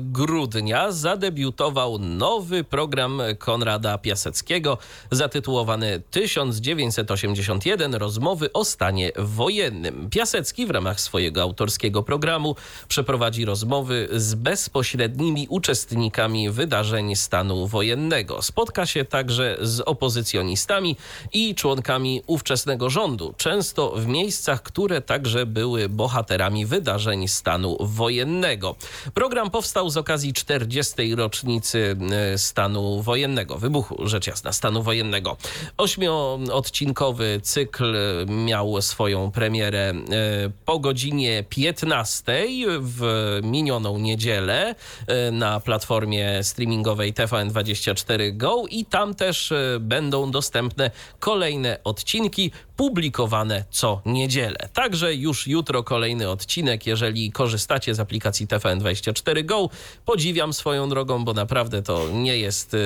grudnia zadebiutował nowy program Konrada Piaseckiego zatytułowany 1981 Rozmowy o stanie wojennym. Piasecki w ramach swojego autorskiego programu przeprowadzi rozmowy z bezpośrednimi uczestnikami wydarzeń stanu wojennego. Spotka się się także z opozycjonistami i członkami ówczesnego rządu, często w miejscach, które także były bohaterami wydarzeń stanu wojennego. Program powstał z okazji 40. rocznicy e, stanu wojennego, wybuchu rzecz jasna stanu wojennego. Ośmioodcinkowy cykl miał swoją premierę e, po godzinie 15 w minioną niedzielę e, na platformie streamingowej TVN24 Go i tam też e, będą dostępne kolejne odcinki publikowane co niedzielę. Także już jutro kolejny odcinek. Jeżeli korzystacie z aplikacji TVN24 Go, podziwiam swoją drogą, bo naprawdę to nie jest e,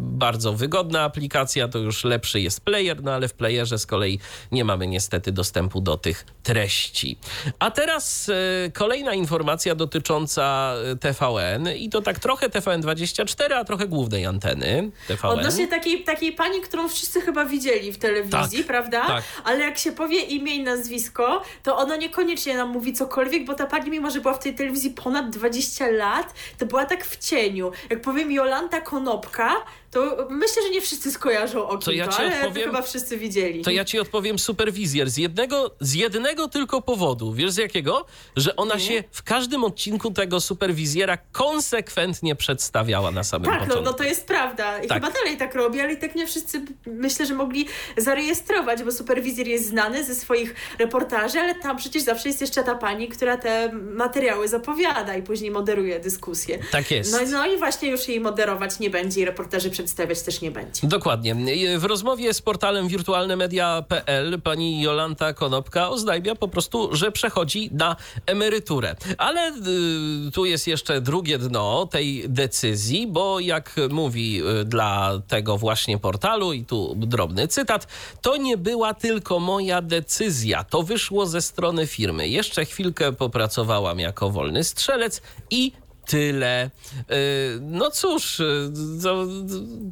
bardzo wygodna aplikacja, to już lepszy jest player, no ale w playerze z kolei nie mamy niestety dostępu do tych treści. A teraz e, kolejna informacja dotycząca TVN i to tak trochę TVN24, a trochę głównej anteny. TVN. Odnośnie takiej, takiej pani, którą wszyscy chyba widzieli w telewizji, tak, prawda? Tak. Ale jak się powie imię i nazwisko, to ono niekoniecznie nam mówi cokolwiek, bo ta pani, mimo że była w tej telewizji ponad 20 lat, to była tak w cieniu. Jak powiem Jolanta Konopka, to myślę, że nie wszyscy skojarzą o kim to, ja to ale odpowiem, chyba wszyscy widzieli. To ja ci odpowiem superwizjer z jednego, z jednego tylko powodu. Wiesz z jakiego? Że ona nie? się w każdym odcinku tego superwizjera konsekwentnie przedstawiała na samym tak, początku. Tak, no, no to jest prawda. I tak. chyba dalej tak robi, ale i tak nie wszyscy myślę, że mogli zarejestrować, bo superwizjer jest znany ze swoich reportaży, ale tam przecież zawsze jest jeszcze ta pani, która te materiały zapowiada i później moderuje dyskusję. Tak jest. No, no i właśnie już jej moderować nie będzie i reportaży przed przedstawiać też nie będzie. Dokładnie. W rozmowie z portalem wirtualnemedia.pl pani Jolanta Konopka oznajmia po prostu, że przechodzi na emeryturę. Ale y, tu jest jeszcze drugie dno tej decyzji, bo jak mówi y, dla tego właśnie portalu, i tu drobny cytat, to nie była tylko moja decyzja. To wyszło ze strony firmy. Jeszcze chwilkę popracowałam jako wolny strzelec i tyle. Y, no cóż, y,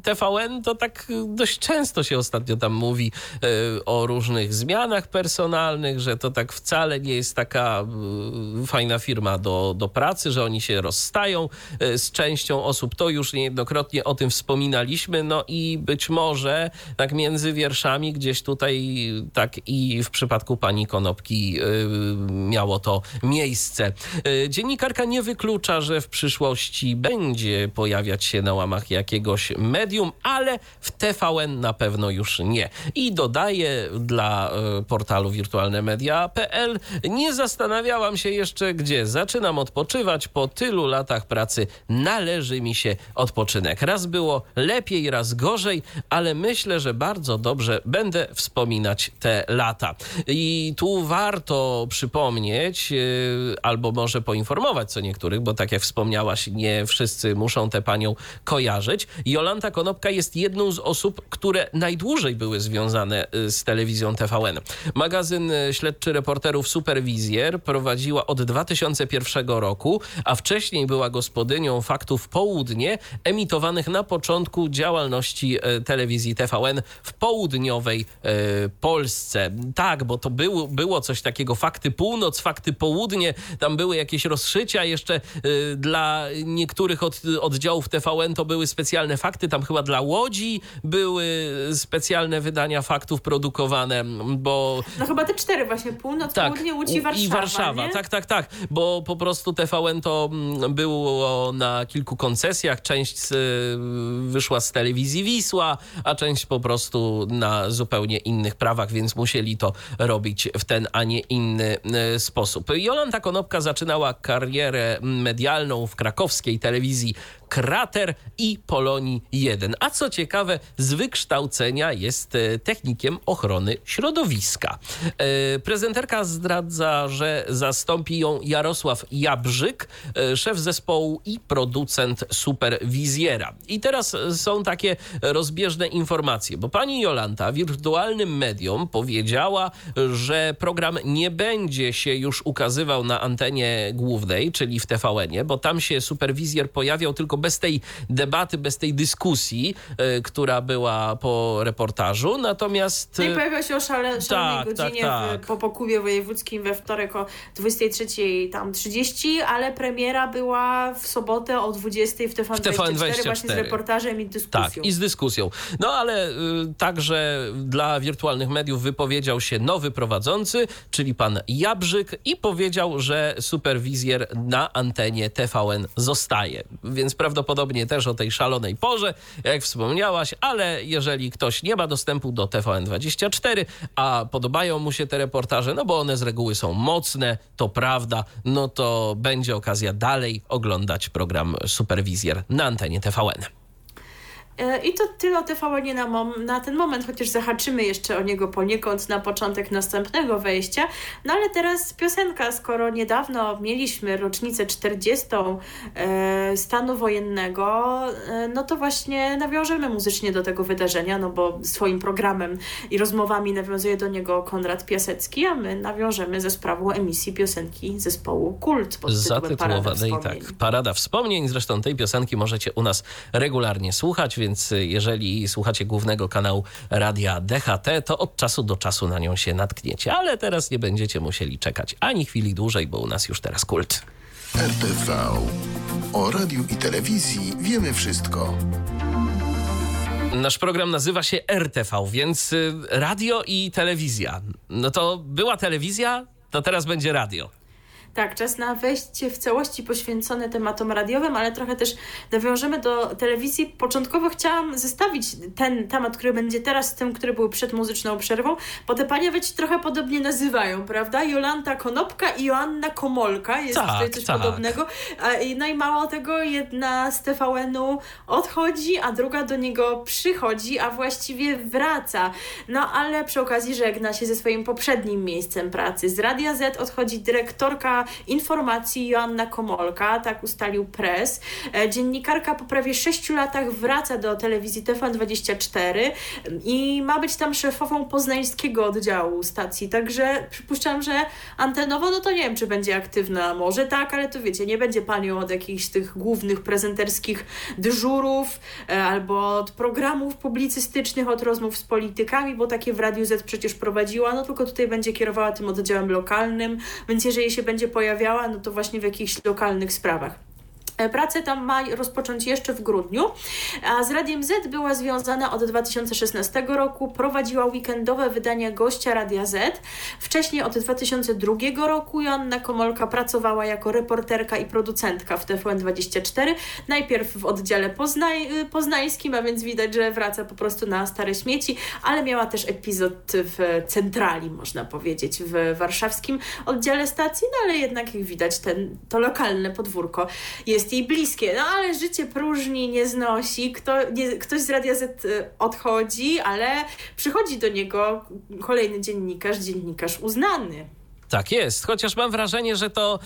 TVN to tak dość często się ostatnio tam mówi y, o różnych zmianach personalnych, że to tak wcale nie jest taka fajna firma do, do pracy, że oni się rozstają z częścią osób. To już niejednokrotnie o tym wspominaliśmy, no i być może tak między wierszami gdzieś tutaj tak i w przypadku pani Konopki miało to miejsce. Dziennikarka nie wyklucza, że w przyszłości będzie pojawiać się na łamach jakiegoś medium, ale w TVN na pewno już nie. I dodaję dla e, portalu wirtualnemedia.pl nie zastanawiałam się jeszcze gdzie. Zaczynam odpoczywać. Po tylu latach pracy należy mi się odpoczynek. Raz było lepiej, raz gorzej, ale myślę, że bardzo dobrze będę wspominać te lata. I tu warto przypomnieć, e, albo może poinformować co niektórych, bo tak jak wspomniałaś, nie wszyscy muszą tę panią kojarzyć. Jolanta Konopka jest jedną z osób, które najdłużej były związane y, z telewizją TVN. Magazyn y, śledczy reporterów Superwizjer prowadziła od 2001 roku, a wcześniej była gospodynią faktów Południe, emitowanych na początku działalności y, telewizji TVN w południowej Polsce. Tak, bo to było, było coś takiego, fakty północ, fakty południe, tam były jakieś rozszycia jeszcze dla niektórych od, oddziałów TVN to były specjalne fakty, tam chyba dla Łodzi były specjalne wydania faktów produkowane, bo... No chyba te cztery właśnie, północ, tak, południe, Łódź i Warszawa. I Warszawa, nie? tak, tak, tak, bo po prostu TVN to mm, było na kilku koncesjach, część wyszła z telewizji Wisła, a część po prostu na zupełnie innych prawach, więc musieli to robić w ten, a nie inny e, sposób. Jolanta Konopka zaczynała karierę medialną w krakowskiej telewizji Krater i Polonii 1. A co ciekawe, z wykształcenia jest e, technikiem ochrony środowiska. E, prezenterka zdradza, że zastąpi ją Jarosław Jabrzyk, e, szef zespołu i producent Superwizjera. I teraz są takie rozbieżne informacje, bo pani Jolanta wirtualnym mediom powiedziała, że program nie będzie się już ukazywał na antenie głównej, czyli w TVN-ie, bo tam się Superwizjer pojawiał tylko bez tej debaty, bez tej dyskusji, y, która była po reportażu. Natomiast. No i pojawiał się o szale, szalonej tak, godzinie tak, tak. W, po Pokubie Wojewódzkim we wtorek o 23.30, ale premiera była w sobotę o 20.00 w TVN, w TVN 24, 24 właśnie z reportażem i dyskusją. Tak, i z dyskusją. No ale y, także dla wirtualnych mediów wypowiedział się nowy prowadzący, czyli pan Jabrzyk i powiedział, że superwizjer na antenie TVN zostaje. Więc prawdopodobnie też o tej szalonej porze, jak wspomniałaś, ale jeżeli ktoś nie ma dostępu do TVN24, a podobają mu się te reportaże, no bo one z reguły są mocne, to prawda, no to będzie okazja dalej oglądać program Superwizjer na antenie TVN. E, I to tyle o TVN na, mom- na ten moment, chociaż zahaczymy jeszcze o niego poniekąd na początek następnego wejścia. No ale teraz piosenka, skoro niedawno mieliśmy rocznicę 40. E, stanu wojennego, e, no to właśnie nawiążemy muzycznie do tego wydarzenia, no bo swoim programem i rozmowami nawiązuje do niego Konrad Piasecki, a my nawiążemy ze sprawą emisji piosenki zespołu Kult pod Zatytułowanej tak, Parada Wspomnień. Zresztą tej piosenki możecie u nas regularnie słuchać, więc jeżeli słuchacie głównego kanału radia DHT, to od czasu do czasu na nią się natkniecie. Ale teraz nie będziecie musieli czekać ani chwili dłużej, bo u nas już teraz kult. RTV. O radiu i telewizji wiemy wszystko. Nasz program nazywa się RTV, więc y, radio i telewizja. No to była telewizja, to teraz będzie radio. Tak, czas na wejście w całości poświęcone tematom radiowym, ale trochę też nawiążemy do telewizji. Początkowo chciałam zestawić ten temat, który będzie teraz z tym, który był przed muzyczną przerwą, bo te panie wiecie trochę podobnie nazywają, prawda? Jolanta Konopka i Joanna Komolka. Jest tak, tutaj coś tak. podobnego. No i mało tego, jedna z TVN-u odchodzi, a druga do niego przychodzi, a właściwie wraca. No ale przy okazji żegna się ze swoim poprzednim miejscem pracy. Z Radia Z odchodzi dyrektorka informacji Joanna Komolka, tak ustalił press. E, dziennikarka po prawie sześciu latach wraca do telewizji TVN24 i ma być tam szefową poznańskiego oddziału stacji, także przypuszczam, że antenowo, no to nie wiem, czy będzie aktywna, może tak, ale to wiecie, nie będzie panią od jakichś tych głównych prezenterskich dyżurów e, albo od programów publicystycznych, od rozmów z politykami, bo takie w Radiu Z przecież prowadziła, no tylko tutaj będzie kierowała tym oddziałem lokalnym, więc jeżeli się będzie pojawiała, no to właśnie w jakichś lokalnych sprawach. E, pracę tam ma rozpocząć jeszcze w grudniu, a z Radiem Z była związana od 2016 roku, prowadziła weekendowe wydania gościa Radia Z. Wcześniej od 2002 roku Joanna Komolka pracowała jako reporterka i producentka w TVN24, najpierw w oddziale poznań, y, poznańskim, a więc widać, że wraca po prostu na stare śmieci, ale miała też epizod w centrali, można powiedzieć, w warszawskim oddziale stacji, no ale jednak jak widać, ten, to lokalne podwórko jest jest jej bliskie. No ale życie próżni nie znosi. Kto, nie, ktoś z Radia Z y, odchodzi, ale przychodzi do niego kolejny dziennikarz, dziennikarz uznany. Tak jest, chociaż mam wrażenie, że to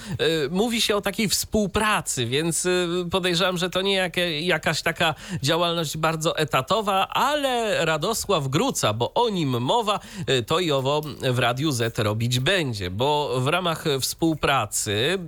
y, mówi się o takiej współpracy, więc y, podejrzewam, że to nie jak, jakaś taka działalność bardzo etatowa, ale Radosław Gruca, bo o nim mowa, y, to i owo w Radiu Z robić będzie, bo w ramach współpracy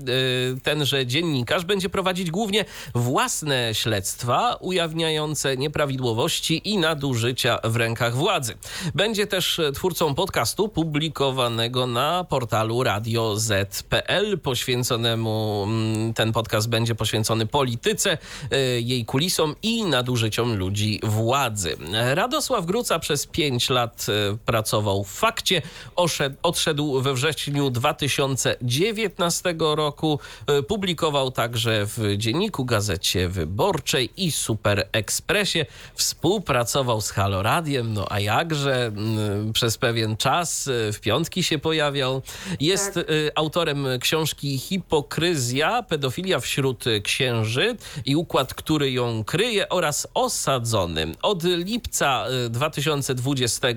y, tenże dziennikarz będzie prowadzić głównie własne śledztwa ujawniające nieprawidłowości i nadużycia w rękach władzy. Będzie też twórcą podcastu publikowanego na portalu portalu Radio Z.pl poświęconemu, mm, ten podcast będzie poświęcony polityce, jej kulisom i nadużyciom ludzi władzy. Radosław Gruca przez pięć lat pracował w fakcie, odszedł we wrześniu 2019 roku, publikował także w Dzienniku Gazecie Wyborczej i Super Expressie. Współpracował z Halo Radiem, no a jakże mm, przez pewien czas w piątki się pojawiał. Jest tak. Y, autorem książki Hipokryzja, pedofilia wśród księży i układ, który ją kryje oraz osadzony. Od lipca 2020 y,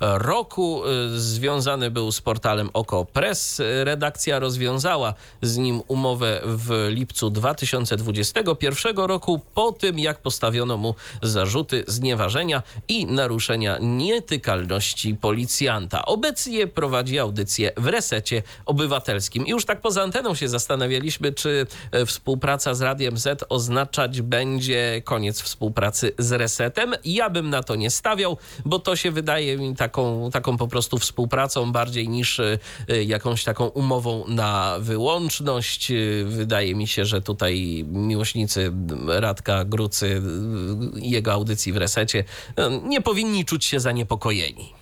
roku związany był z portalem Oko Press. Redakcja rozwiązała z nim umowę w lipcu 2021 roku po tym, jak postawiono mu zarzuty znieważenia i naruszenia nietykalności policjanta. Obecnie prowadzi audycję w resecie obywatelskim. I już tak poza anteną się zastanawialiśmy, czy e, współpraca z Radiem Z oznaczać będzie koniec współpracy z resetem. Ja bym na to nie stawiał, bo to się wydaje mi taką, taką po prostu współpracą bardziej niż e, jakąś taką umową na wyłączność. Wydaje mi się, że tutaj miłośnicy Radka Grucy i jego audycji w resecie e, nie powinni czuć się zaniepokojeni.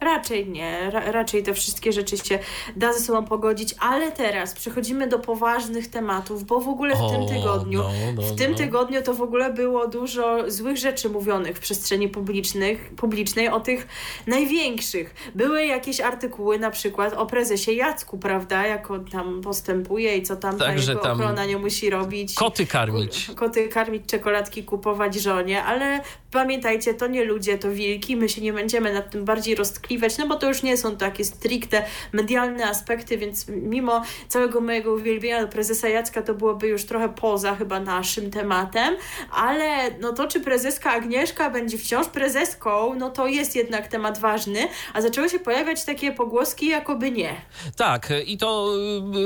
Raczej nie, ra raczej te wszystkie rzeczy się da ze sobą pogodzić, ale teraz przechodzimy do poważnych tematów, bo w ogóle w o, tym tygodniu, no, no, w tym no. tygodniu to w ogóle było dużo złych rzeczy mówionych w przestrzeni publicznych, publicznej o tych największych. Były jakieś artykuły na przykład o prezesie Jacku, prawda, jak on tam postępuje i co tam tak, ta jego tam ochrona nie musi robić. Koty karmić. Koty karmić, czekoladki kupować żonie, ale pamiętajcie, to nie ludzie, to wilki, my się nie będziemy nad tym bardziej roztkliwać no bo to już nie są takie stricte medialne aspekty, więc mimo całego mojego uwielbienia do prezesa Jacka to byłoby już trochę poza chyba naszym tematem, ale no to czy prezeska Agnieszka będzie wciąż prezeską, no to jest jednak temat ważny, a zaczęły się pojawiać takie pogłoski, jakoby nie. Tak, i to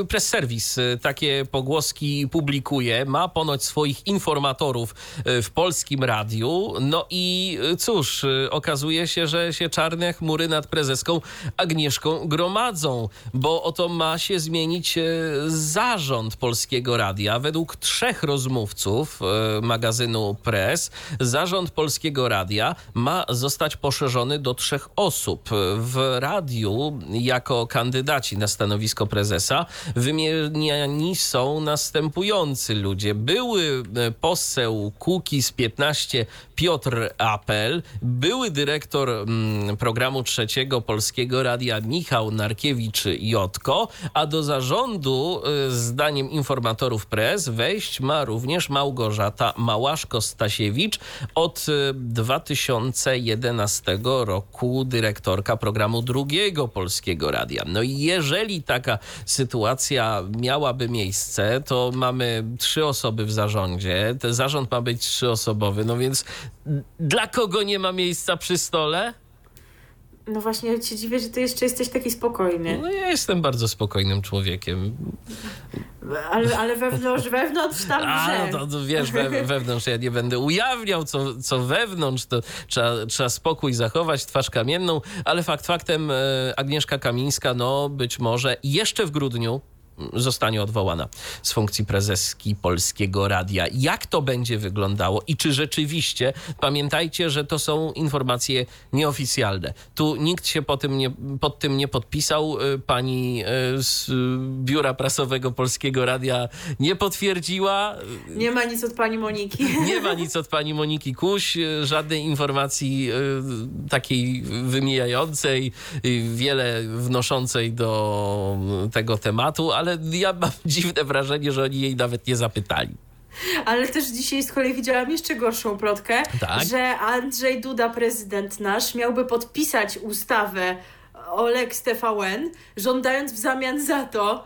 y, press service y, takie pogłoski publikuje, ma ponoć swoich informatorów y, w polskim radiu, no i cóż, okazuje się, że się czarne chmury nad prezeską Agnieszką gromadzą, bo oto ma się zmienić e, zarząd Polskiego Radia. Według trzech rozmówców e, magazynu Press, zarząd Polskiego Radia ma zostać poszerzony do trzech osób. W radiu jako kandydaci na stanowisko prezesa wymieniani są następujący ludzie. Były e, poseł Kukiz 15 Piotr Apel, były dyrektor mm, programu trzeciego Polskiego Radia Michał Narkiewicz-Jotko, a do zarządu, y, zdaniem informatorów press, wejść ma również Małgorzata Małaszko-Stasiewicz, od 2011 y, roku dyrektorka programu drugiego Polskiego Radia. No i jeżeli taka sytuacja miałaby miejsce, to mamy trzy osoby w zarządzie. Ten zarząd ma być trzyosobowy, no więc dla kogo nie ma miejsca przy stole? No właśnie, ci dziwię, że ty jeszcze jesteś taki spokojny. No ja jestem bardzo spokojnym człowiekiem. Ale, ale wewnątrz, wewnątrz tam A, no to, to wiesz, we, wewnątrz ja nie będę ujawniał, co, co wewnątrz, to trzeba, trzeba spokój zachować, twarz kamienną, ale fakt faktem e, Agnieszka Kamińska, no być może jeszcze w grudniu zostanie odwołana z funkcji prezeski Polskiego Radia. Jak to będzie wyglądało i czy rzeczywiście, pamiętajcie, że to są informacje nieoficjalne. Tu nikt się po tym nie, pod tym nie podpisał. Y, pani y, z Biura Prasowego Polskiego Radia nie potwierdziła. Nie ma nic od pani Moniki. Nie ma nic od pani Moniki Kuś, żadnej informacji y, takiej wymijającej, wiele wnoszącej do tego tematu, ale ale ja mam dziwne wrażenie, że oni jej nawet nie zapytali. Ale też dzisiaj z kolei widziałam jeszcze gorszą plotkę, tak? że Andrzej Duda, prezydent nasz, miałby podpisać ustawę o Lex TVN, żądając w zamian za to,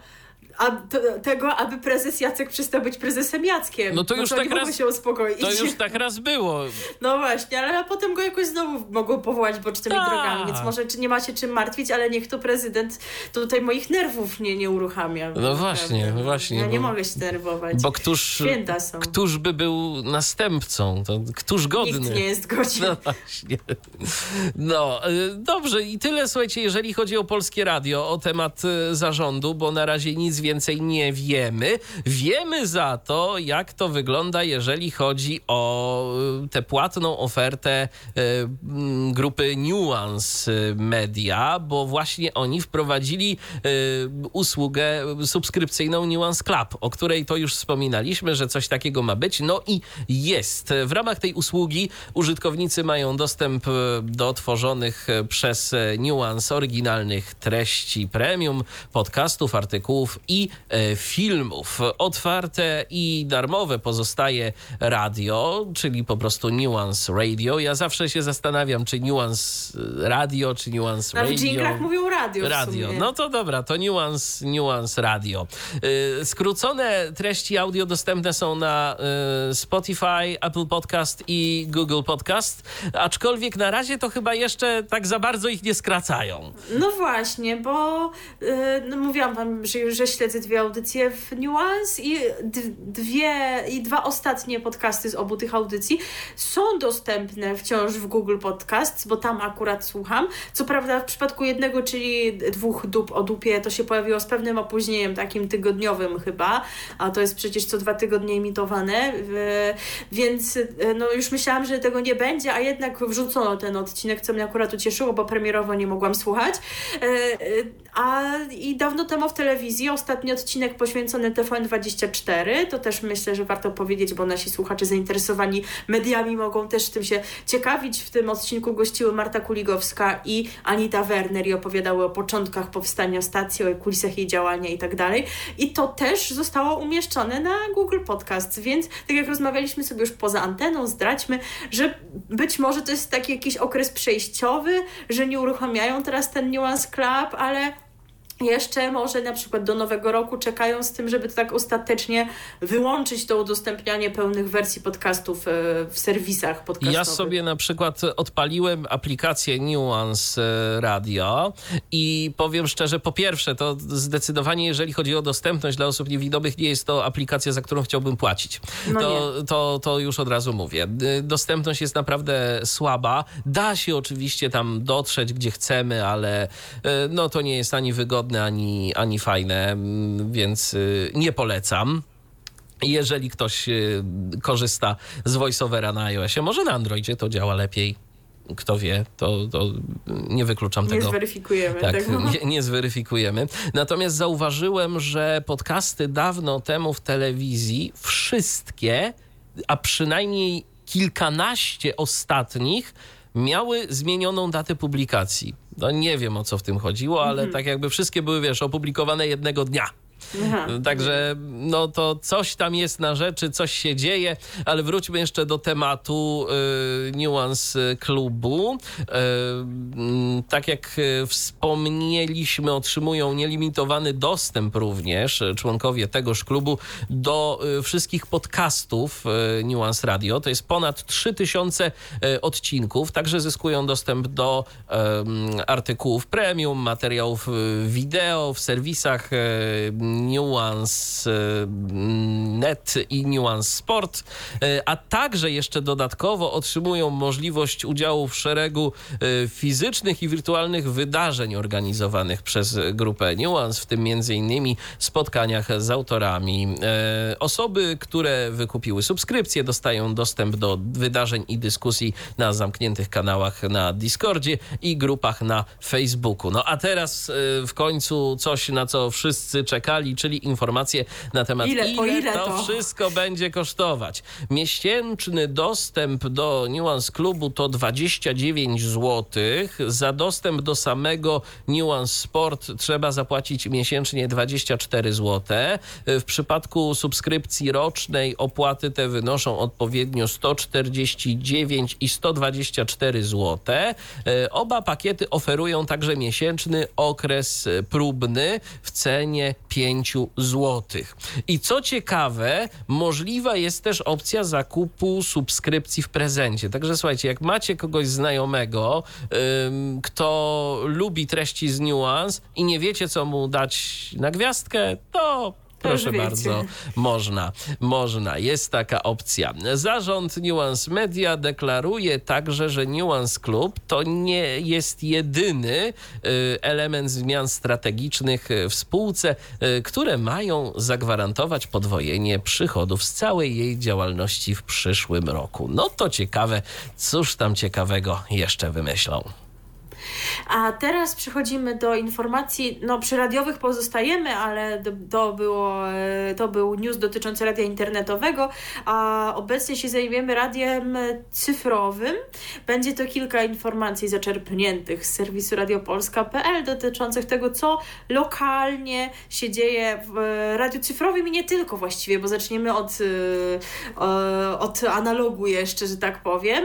tego, aby prezes Jacek przestał być prezesem Jackiem. No to już to tak raz, się uspokoić. To już tak raz było. No właśnie, ale potem go jakoś znowu mogą powołać bocznymi Tak. drogami, więc może czy nie ma się czym martwić, ale niech to prezydent tutaj moich nerwów nie, nie uruchamia. No właśnie, właśnie, Ja nie bo- mogę się denerwować. Bo któż, Święta są. któż by był następcą? To któż godny? Nikt nie jest godzin. No właśnie. No, y, dobrze i tyle, słuchajcie, jeżeli chodzi o Polskie Radio, o temat y, zarządu, bo na razie nic więcej nie wiemy. Wiemy za to, jak to wygląda, jeżeli chodzi o y, tę płatną ofertę y, grupy Nuance Media, bo właśnie oni wprowadzili y, usługę subskrypcyjną Nuance Club, o której to już wspominaliśmy, że coś takiego ma być. No i jest. W ramach tej usługi użytkownicy mają dostęp do tworzonych przez Nuance oryginalnych treści premium, podcastów, artykułów i e, filmów. Otwarte i darmowe pozostaje radio, czyli po prostu Nuance Radio. Ja zawsze się zastanawiam, czy Nuance Radio, czy Nuance A w Radio. dźwiękach mówią radio Radio. No to dobra, to Nuance, Nuance Radio. Yy, skrócone treści audio dostępne są na Spotify, Apple Podcast i Google Podcast, aczkolwiek na razie to chyba jeszcze tak za bardzo ich nie skracają. No właśnie, bo no mówiłam wam, że, że śledzę dwie audycje w Nuance i dwie i dwa ostatnie podcasty z obu tych audycji są dostępne wciąż w Google Podcasts, bo tam akurat słucham. Co prawda w przypadku jednego, czyli dwóch dup o dupie, to się pojawiło z pewnym opóźnieniem, takim tygodniowym chyba, a to jest przecież co dwa tygodnie emitowane, y, więc y, no już myślałam, że tego nie będzie, a jednak wrzucono ten odcinek, co mnie akurat ucieszyło, bo premierowo nie mogłam słuchać. E, e, A i dawno temu w telewizji ostatni odcinek poświęcony TVN24, to też myślę, że warto powiedzieć, bo nasi słuchacze zainteresowani mediami mogą też tym się ciekawić. W tym odcinku gościły Marta Kuligowska i Anita Werner i opowiadały o początkach powstania stacji, o kulisach jej działania i tak dalej. I to też zostało umieszczone na Google Podcast, więc tak jak rozmawialiśmy sobie już poza anteną, zdradźmy, że być może to jest taki jakiś okres przejściowy, że nie uruchamiają teraz ten Nuance Club, ale jeszcze może na przykład do nowego roku czekają z tym, żeby to tak ostatecznie wyłączyć to udostępnianie pełnych wersji podcastów e, w serwisach podcastowych. Ja sobie na przykład odpaliłem aplikację Nuance e, Radio i powiem szczerze, po pierwsze, to zdecydowanie, jeżeli chodzi o dostępność dla osób niewidomych, nie jest to aplikacja, za którą chciałbym płacić. No to, to, to już od razu mówię. Y, Dostępność jest naprawdę słaba. Da się oczywiście tam dotrzeć, gdzie chcemy, ale y, no, to nie jest ani wygodne, ani, ani fajne, mm, więc y, nie polecam. Jeżeli ktoś y, korzysta z VoiceOvera na iOSie, może na Androidzie to działa lepiej. Kto wie, to, to nie wykluczam Nie tego. zweryfikujemy Tak, tego. nie, nie zweryfikujemy. Natomiast zauważyłem, że podcasty dawno temu w telewizji, wszystkie, a przynajmniej kilkanaście ostatnich, miały zmienioną datę publikacji. No nie wiem o co w tym chodziło, ale tak jakby wszystkie były, wiesz, opublikowane jednego dnia. Także no to coś tam jest na rzeczy, coś się dzieje, ale wróćmy jeszcze do tematu y, Nuance Klubu. Y, mm, tak jak y, wspomnieliśmy, otrzymują nielimitowany dostęp również y, członkowie tegoż klubu do y, wszystkich podcastów y, Nuance Radio. To jest ponad 3000 y, odcinków, także zyskują dostęp do artykułów premium, materiałów y, wideo w serwisach y, Nuance y, Net i Nuance Sport, y, a także jeszcze dodatkowo otrzymują możliwość udziału w szeregu y, fizycznych i wirtualnych wydarzeń organizowanych przez grupę Nuance, w tym innymi spotkaniach z autorami. E, Osoby, które wykupiły subskrypcję, dostają dostęp do wydarzeń i dyskusji na zamkniętych kanałach na Discordzie i grupach na Facebooku. No a teraz w końcu coś, na co wszyscy czekali, czyli informacje na temat Ile, po ile to, to? wszystko będzie kosztować. Miesięczny dostęp do Nuance Klubu to 29 zł. Za dostęp do samego Nuance Sport trzeba zapłacić miesięcznie 24 zł. W przypadku subskrypcji rocznej opłaty te wynoszą odpowiednio 149 i 124 zł. Oba pakiety oferują także miesięczny okres próbny w cenie 5 5 zł. I co ciekawe, możliwa jest też opcja zakupu subskrypcji w prezencie. Także słuchajcie, jak macie kogoś znajomego, ym, kto lubi treści z Nuance i nie wiecie, co mu dać na gwiazdkę, to Proszę bardzo, można, można, jest taka opcja. Zarząd Nuance Media deklaruje także, że Nuance Club to nie jest jedyny y, element zmian strategicznych w spółce, y, które mają zagwarantować podwojenie przychodów z całej jej działalności w przyszłym roku. No to ciekawe, cóż tam ciekawego jeszcze wymyślą. A teraz przechodzimy do informacji, no przy radiowych pozostajemy, ale to, było, e, to był news dotyczący radia internetowego, a obecnie się zajmiemy radiem cyfrowym. Będzie to kilka informacji zaczerpniętych z serwisu radiopolska.pl dotyczących tego, co lokalnie się dzieje w e, radiu cyfrowym i nie tylko właściwie, bo zaczniemy od, e, od analogu jeszcze, że tak powiem.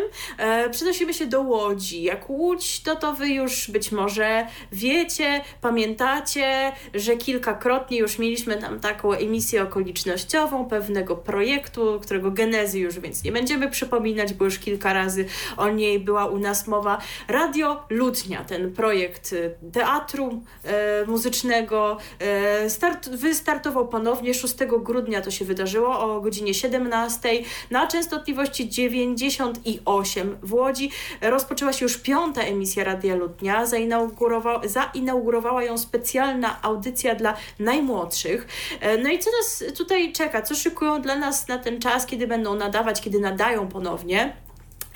Przenosimy się do Łodzi. Jak Łódź, to to wy już być może wiecie, pamiętacie, że kilkakrotnie już mieliśmy tam taką emisję okolicznościową pewnego projektu, którego genezy już więc nie będziemy przypominać, bo już kilka razy o niej była u nas mowa. Radio Lutnia, ten projekt y, teatru e, muzycznego, e, start, wystartował ponownie 6 grudnia to się wydarzyło o godzinie 17 na częstotliwości 98 w Łodzi. Rozpoczęła się już piąta emisja Radia Lutnia. Zainaugurowa zainaugurowała ją specjalna audycja dla najmłodszych. E, no i co nas tutaj czeka? Co szykują dla nas na ten czas, kiedy będą nadawać, kiedy nadają ponownie?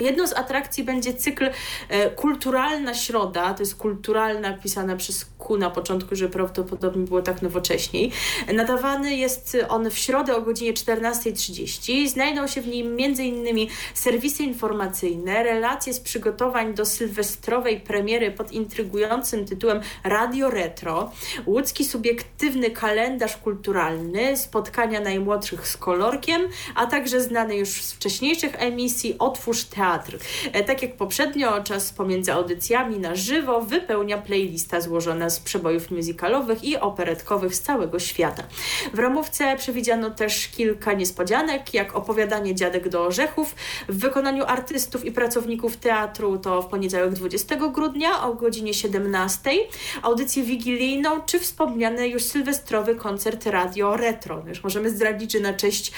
Jedną z atrakcji będzie cykl e, Kulturalna Środa, to jest kulturalna pisana przez Q na początku, że prawdopodobnie było tak nowocześniej. Nadawany jest on w środę o godzinie 14.30. Znajdą się w nim m.in. serwisy informacyjne, relacje z przygotowań do sylwestrowej premiery pod intrygującym tytułem Radio Retro, łódzki subiektywny kalendarz kulturalny, spotkania najmłodszych z kolorkiem, a także znany już z wcześniejszych emisji Otwórz Teatr. E, Tak jak poprzednio, czas pomiędzy audycjami na żywo wypełnia playlista złożona z przebojów musicalowych i operetkowych z całego świata. W ramówce przewidziano też kilka niespodzianek, jak opowiadanie Dziadek do Orzechów w wykonaniu artystów i pracowników teatru to w poniedziałek 20 grudnia o godzinie 17, audycję wigilijną czy wspomniany już sylwestrowy koncert Radio Retro. No już możemy zdradzić, że na cześć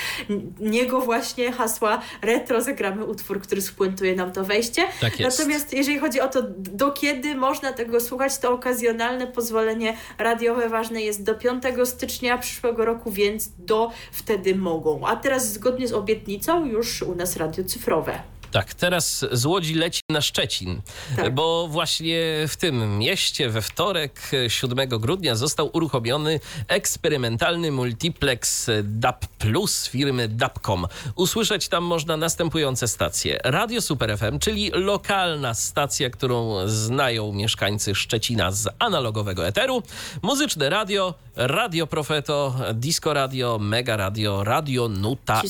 niego właśnie hasła retro zagramy utwór, który spuentuje nam to wejście. Tak. Natomiast jeżeli chodzi o to, do kiedy można tego słuchać, to okazjonalne pozwolenie radiowe ważne jest do 5 stycznia przyszłego roku, więc do wtedy mogą. A teraz zgodnie z obietnicą już u nas radio cyfrowe. Tak, teraz z Łodzi leci na Szczecin, Tak. bo właśnie w tym mieście we wtorek 7 grudnia został uruchomiony eksperymentalny multiplex DAB Plus firmy DABCOM. Usłyszeć tam można następujące stacje. Radio Super FM, czyli lokalna stacja, którą znają mieszkańcy Szczecina z analogowego eteru, muzyczne radio, Radio Profeto, Disco Radio, Mega Radio, Radio Nuta.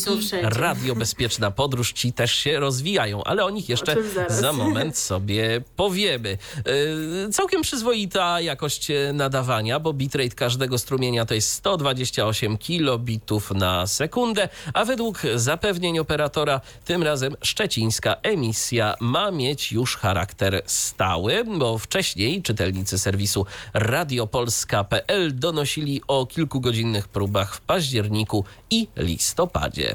Radio Bezpieczna Podróż. Ci też się rozwijają, ale o nich jeszcze za moment sobie powiemy. Yy, Całkiem przyzwoita jakość e, nadawania, bo bitrate każdego strumienia to jest 128 kilobitów na sekundę, a według zapewnień operatora tym razem szczecińska emisja ma mieć już charakter stały, bo wcześniej czytelnicy serwisu radiopolska.pl donosili o kilkugodzinnych próbach w październiku i listopadzie.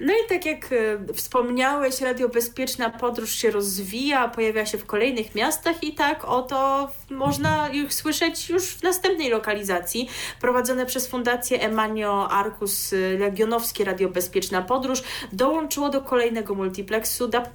No i tak jak e, wspomniałeś, Radio Bezpieczna Podróż się rozwija, pojawia się w kolejnych miastach i tak oto można ich słyszeć już w następnej lokalizacji. Prowadzone przez Fundację Emanio Arcus e, Legionowskie Radio Bezpieczna Podróż dołączyło do kolejnego multiplexu DAB+,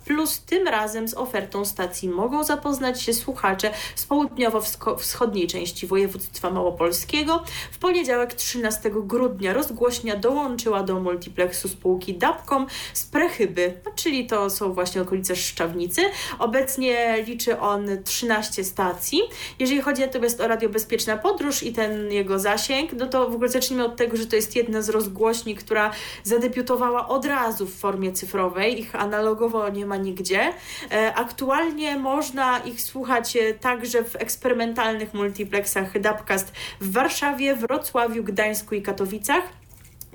tym razem z ofertą stacji mogą zapoznać się słuchacze z południowo-wschodniej części województwa małopolskiego. W poniedziałek 13 grudnia rozgłośnia dołączyła do multiplexu z Dapcom z Prechyby, no, czyli to są właśnie okolice Szczawnicy. Obecnie liczy on 13 stacji. Jeżeli chodzi natomiast o Radio Bezpieczna Podróż i ten jego zasięg, no to w ogóle zacznijmy od tego, że to jest jedna z rozgłośni, która zadebiutowała od razu w formie cyfrowej. Ich analogowo nie ma nigdzie. E, aktualnie można ich słuchać e, także w eksperymentalnych multiplexach Dapcast w Warszawie, Wrocławiu, Gdańsku i Katowicach.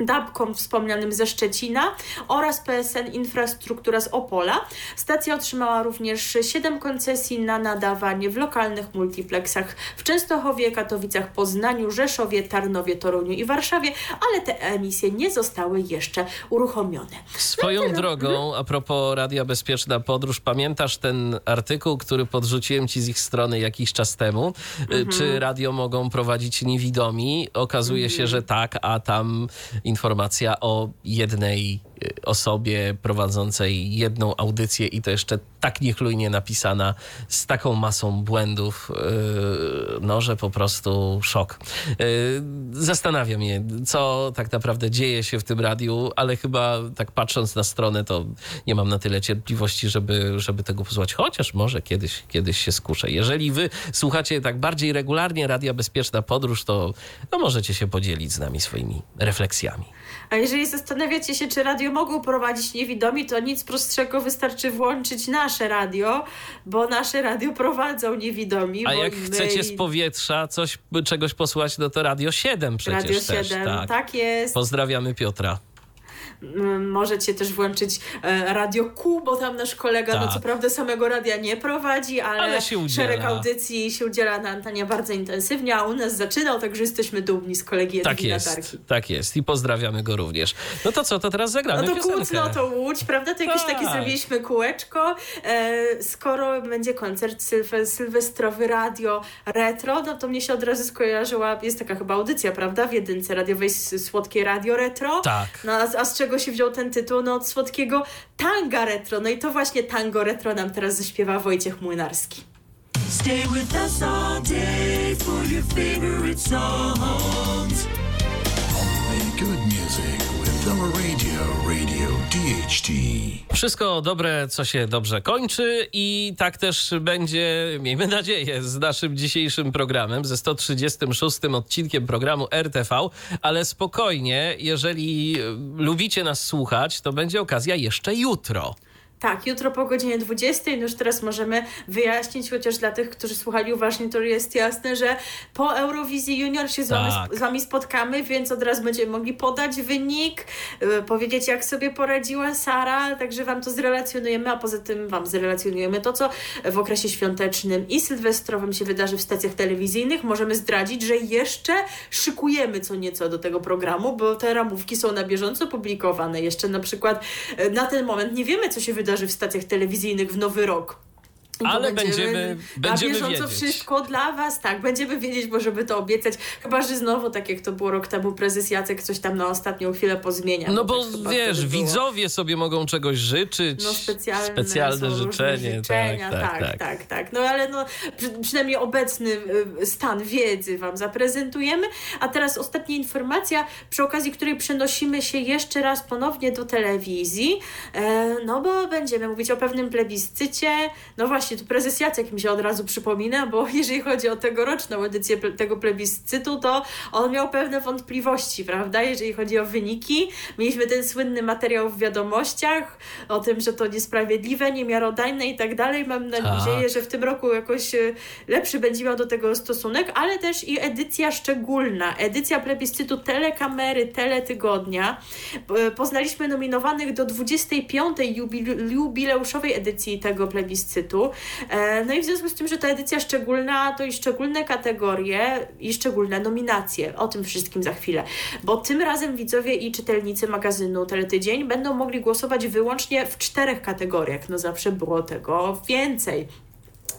Dabkom wspomnianym ze Szczecina oraz PSN Infrastruktura z Opola. Stacja otrzymała również 7 koncesji na nadawanie w lokalnych multiplexach w Częstochowie, Katowicach, Poznaniu, Rzeszowie, Tarnowie, Toruniu i Warszawie, ale te emisje nie zostały jeszcze uruchomione. Swoją no drogą, a propos Radia Bezpieczna Podróż, pamiętasz ten artykuł, który podrzuciłem ci z ich strony jakiś czas temu? Mhm. Czy radio mogą prowadzić niewidomi? Okazuje mhm. się, że tak, a tam informacja o jednej osobie prowadzącej jedną audycję i to jeszcze tak niechlujnie napisana, z taką masą błędów, y, no, że po prostu szok. Y, zastanawia mnie, co tak naprawdę dzieje się w tym radiu, ale chyba tak patrząc na stronę, to nie mam na tyle cierpliwości, żeby, żeby tego posłuchać, chociaż może kiedyś, kiedyś się skuszę. Jeżeli wy słuchacie tak bardziej regularnie Radia Bezpieczna Podróż, to no, możecie się podzielić z nami swoimi refleksjami. A jeżeli zastanawiacie się, czy radio mogą prowadzić niewidomi, to nic prostszego, wystarczy włączyć nasze radio, bo nasze radio prowadzą niewidomi. A jak my... chcecie z powietrza coś, czegoś posłać, no to Radio 7 przecież Radio 7, też, tak. tak jest. Pozdrawiamy Piotra. Możecie też włączyć e, Radio Q, bo tam nasz kolega, tak. no co tak. prawda samego radia nie prowadzi, ale, ale szereg audycji się udziela na antenie bardzo intensywnie, a u nas zaczynał, także jesteśmy dumni z kolegi tak jest, Tak jest i pozdrawiamy go również. No to co, to teraz zagramy No to Kłód, no to Łódź, prawda? To jakieś tak. takie zrobiliśmy kółeczko. E, skoro będzie koncert sylwe, sylwestrowy radio retro, no to mnie się od razu skojarzyła, jest taka chyba audycja, prawda? W jedynce radiowej Słodkie Radio Retro. Tak. No, a, a z czego czego się wziął ten tytuł? No od słodkiego tanga retro. No i to właśnie tango retro nam teraz zaśpiewa Wojciech Młynarski. Stay with us all day for your favorite songs. Only good music with our radio, Radio DHT. Wszystko dobre, co się dobrze kończy i tak też będzie, miejmy nadzieję, z naszym dzisiejszym programem, ze 136 odcinkiem programu RTV, ale spokojnie, jeżeli lubicie nas słuchać, to będzie okazja jeszcze jutro. Tak, jutro po godzinie 20, no już teraz możemy wyjaśnić, chociaż dla tych, którzy słuchali uważnie, to jest jasne, że po Eurowizji Junior się z, wami, tak. z Wami spotkamy, więc od razu będziemy mogli podać wynik, yy, powiedzieć jak sobie poradziła Sara, także Wam to zrelacjonujemy, a poza tym Wam zrelacjonujemy to, co w okresie świątecznym i sylwestrowym się wydarzy w stacjach telewizyjnych. Możemy zdradzić, że jeszcze szykujemy co nieco do tego programu, bo te ramówki są na bieżąco publikowane. Jeszcze na przykład yy, na ten moment nie wiemy, co się wydarzy wydarzy w stacjach telewizyjnych w Nowy Rok. Ale będziemy, będziemy, na bieżąco wiedzieć. wszystko dla Was, tak, będziemy wiedzieć, bo żeby to obiecać. Chyba, że znowu, tak jak to było rok temu, prezes Jacek coś tam na ostatnią chwilę pozmienia. No bo tak wiesz, widzowie sobie mogą czegoś życzyć. No specjalne, specjalne życzenie. Życzenia, tak, tak, tak, tak, tak. No ale no, przy, przynajmniej obecny y, stan wiedzy Wam zaprezentujemy. A teraz ostatnia informacja, przy okazji której przenosimy się jeszcze raz ponownie do telewizji, e, no bo będziemy mówić o pewnym plebiscycie, no właśnie właśnie tu prezes Jacek mi się od razu przypomina, bo jeżeli chodzi o tegoroczną edycję tego plebiscytu, to on miał pewne wątpliwości, prawda? Jeżeli chodzi o wyniki, mieliśmy ten słynny materiał w wiadomościach o tym, że to niesprawiedliwe, niemiarodajne i tak dalej. Mam tak. nadzieję, że w tym roku jakoś e, lepszy będzie miał do tego stosunek, ale też i edycja szczególna, edycja plebiscytu telekamery, teletygodnia. Poznaliśmy nominowanych do 25. jubileuszowej edycji tego plebiscytu. E, no i w związku z tym, że ta edycja szczególna, to i szczególne kategorie i szczególne nominacje. O tym wszystkim za chwilę. Bo tym razem widzowie i czytelnicy magazynu Teletydzień będą mogli głosować wyłącznie w czterech kategoriach. No zawsze było tego więcej.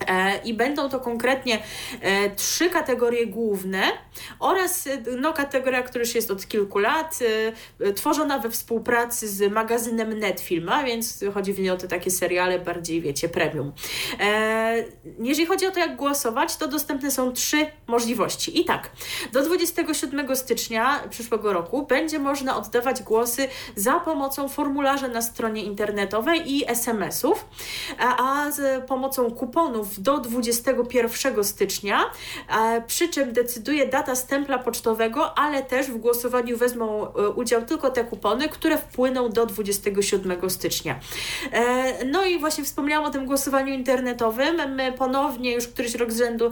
E, I będą to konkretnie e, trzy kategorie główne oraz e, no, kategoria, która już jest od kilku lat, tworzona we współpracy z magazynem Netfilm, a więc chodzi w niej o te takie seriale bardziej, wiecie, premium. Jeżeli chodzi o to, jak głosować, to dostępne są trzy możliwości. I tak, do 27 stycznia przyszłego roku będzie można oddawać głosy za pomocą formularza na stronie internetowej i SMS-ów, a z pomocą kuponów do 21 stycznia, e, przy czym decyduje data stempla pocztowego, ale też w głosowaniu wezmą e, udział tylko te kupony, które wpłyną do 27 stycznia. E, no i właśnie wspomniałam o tym głosowaniu internetowym. My ponownie już któryś rok z rzędu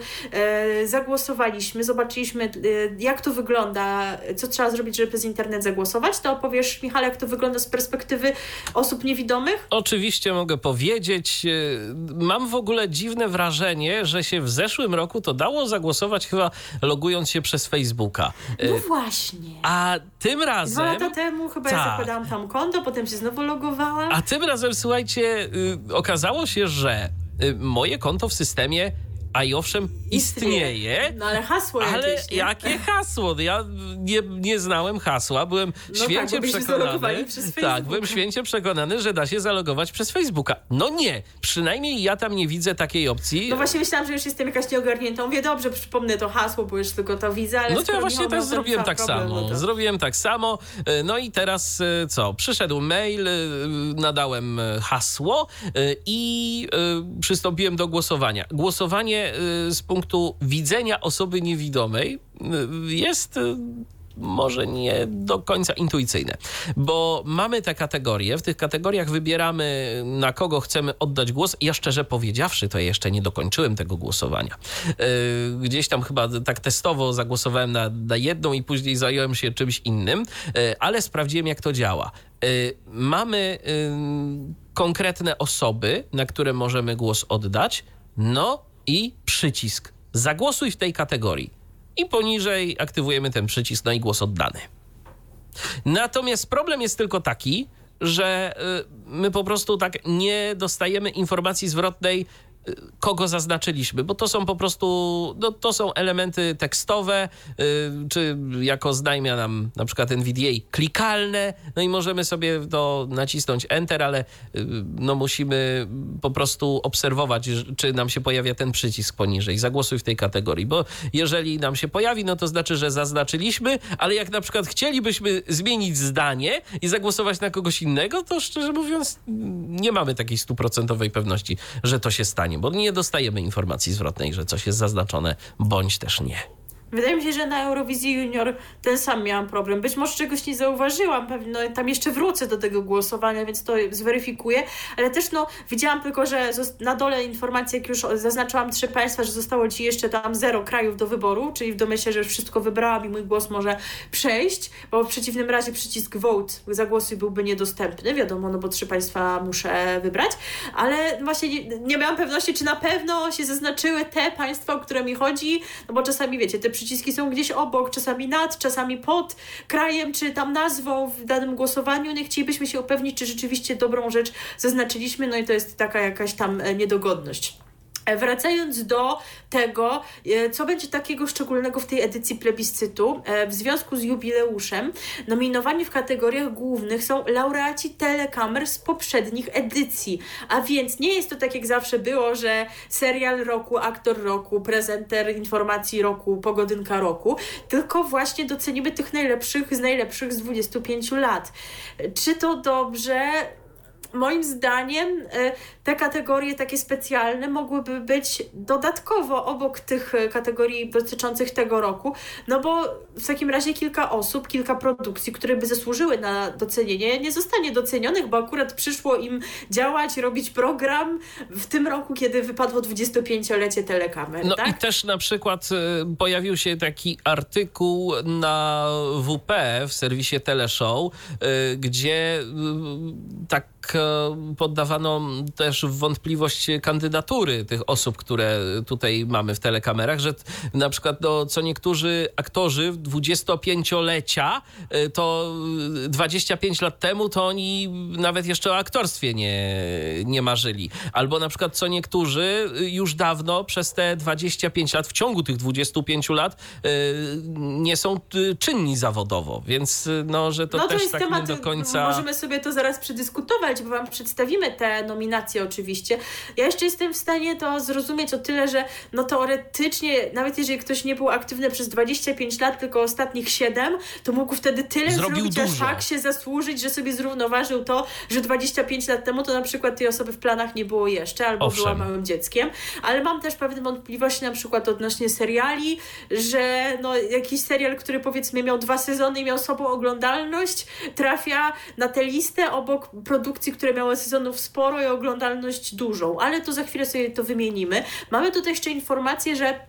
zagłosowaliśmy, zobaczyliśmy jak to wygląda, co trzeba zrobić, żeby przez internet zagłosować. To opowiesz, Michał, jak to wygląda z perspektywy osób niewidomych? Oczywiście mogę powiedzieć. Mam w ogóle dziwne wrażenie, że się w zeszłym roku to dało zagłosować chyba logując się przez Facebooka. No y, właśnie. A tym razem... Dwa lata temu chyba tak. ja zakładałam tam konto, potem się znowu logowałam. A tym razem, słuchajcie, y, okazało się, że y, moje konto w systemie a i owszem, istnieje. No ale hasło Ale jakieś, nie? jakie hasło? Ja nie, nie znałem hasła, byłem no święcie tak, przekonany. tak, byłem święcie przekonany, że da się zalogować przez Facebooka. No nie, przynajmniej ja tam nie widzę takiej opcji. No właśnie myślałam, że już jestem jakaś nieogarnięta. Mówię, dobrze, przypomnę to hasło, bo już tylko to widzę, ale No to ja właśnie też zrobiłem tak problem, samo. No to... Zrobiłem tak samo. E, no i teraz e, co? Przyszedł mail, e, nadałem hasło i przystąpiłem do głosowania. Głosowanie Y, z punktu widzenia osoby niewidomej y, jest y, może nie do końca intuicyjne, bo mamy te kategorie, w tych kategoriach wybieramy na kogo chcemy oddać głos. Ja szczerze powiedziawszy, to jeszcze nie dokończyłem tego głosowania. Gdzieś tam chyba tak testowo zagłosowałem na, na jedną i później zająłem się czymś innym, ale sprawdziłem jak to działa. Mamy konkretne osoby, na które możemy głos oddać. No, i przycisk zagłosuj w tej kategorii. I poniżej aktywujemy ten przycisk, no i głos oddany. Natomiast problem jest tylko taki, że y, my po prostu tak nie dostajemy informacji zwrotnej kogo zaznaczyliśmy, bo to są po prostu, no, to są elementy tekstowe, yy, czy jako zdajmia nam na przykład NVDA klikalne, no i możemy sobie to nacisnąć Enter, ale yy, no musimy po prostu obserwować, czy nam się pojawia ten przycisk poniżej, zagłosuj w tej kategorii, bo jeżeli nam się pojawi, no to znaczy, że zaznaczyliśmy, ale jak na przykład chcielibyśmy zmienić zdanie i zagłosować na kogoś innego, to szczerze mówiąc nie mamy takiej stuprocentowej pewności, że to się stanie bo nie dostajemy informacji zwrotnej, że coś jest zaznaczone, bądź też nie. Wydaje mi się, że na Eurowizji Junior ten sam miałam problem. Być może czegoś nie zauważyłam, pewnie no, tam jeszcze wrócę do tego głosowania, więc to zweryfikuję, ale też no widziałam tylko, że na dole informacji, jak już zaznaczyłam trzy państwa, że zostało ci jeszcze tam zero krajów do wyboru, czyli w domyśle, że wszystko wybrałam i mój głos może przejść, bo w przeciwnym razie przycisk vote, zagłosuj byłby niedostępny, wiadomo, no bo trzy państwa muszę wybrać, ale właśnie nie, nie miałam pewności, czy na pewno się zaznaczyły te państwa, o które mi chodzi, no bo czasami wiecie, te przyciski są gdzieś obok, czasami nad, czasami pod krajem, czy tam nazwą w danym głosowaniu. I chcielibyśmy się upewnić, czy rzeczywiście dobrą rzecz zaznaczyliśmy, no i to jest taka jakaś tam e, niedogodność. E, wracając do tego, e, co będzie takiego szczególnego w tej edycji plebiscytu, e, w związku z jubileuszem, nominowani w kategoriach głównych są laureaci telekamer z poprzednich edycji. A więc nie jest to tak jak zawsze było, że serial roku, aktor roku, prezenter informacji roku, pogodynka roku, tylko właśnie docenimy tych najlepszych z najlepszych z 25 lat. Czy to dobrze? Moim zdaniem e, te kategorie takie specjalne mogłyby być dodatkowo obok tych e, kategorii dotyczących tego roku, no bo w takim razie kilka osób, kilka produkcji, które by zasłużyły na docenienie, nie zostanie docenionych, bo akurat przyszło im działać, robić program w tym roku, kiedy wypadło 25-lecie telekamer. No tak? i też na przykład e, pojawił się taki artykuł na WP w serwisie Teleshow, gdzie tak e, poddawano też w wątpliwość kandydatury tych osób, które tutaj mamy w telekamerach, że na przykład no, co niektórzy aktorzy 25-lecia, e, to 25 lat temu to oni nawet jeszcze o aktorstwie nie, nie marzyli. Albo na przykład co niektórzy już dawno przez te 25 lat, w ciągu tych 25 lat e, nie są czynni zawodowo, więc no, że to, no, to też jest tak temat, nie do końca... Możemy sobie to zaraz przedyskutować, bo wam przedstawimy te nominacje oczywiście. Ja jeszcze jestem w stanie to zrozumieć o tyle, że no teoretycznie, nawet jeżeli ktoś nie był aktywny przez 25 lat, tylko ostatnich 7, to mógł wtedy tyle Zrobił zrobić, aż dużo. tak się zasłużyć, że sobie zrównoważył to, że 25 lat temu to na przykład tej osoby w planach nie było jeszcze, albo Owszem. była małym dzieckiem. Ale mam też pewne wątpliwości na przykład odnośnie seriali, że no jakiś serial, który powiedzmy miał dwa sezony i miał słabą oglądalność, trafia na tę listę obok produkcji, które miały sezonów sporo i oglądalność dużą. Ale to za chwilę sobie to wymienimy. Mamy tutaj jeszcze informację, że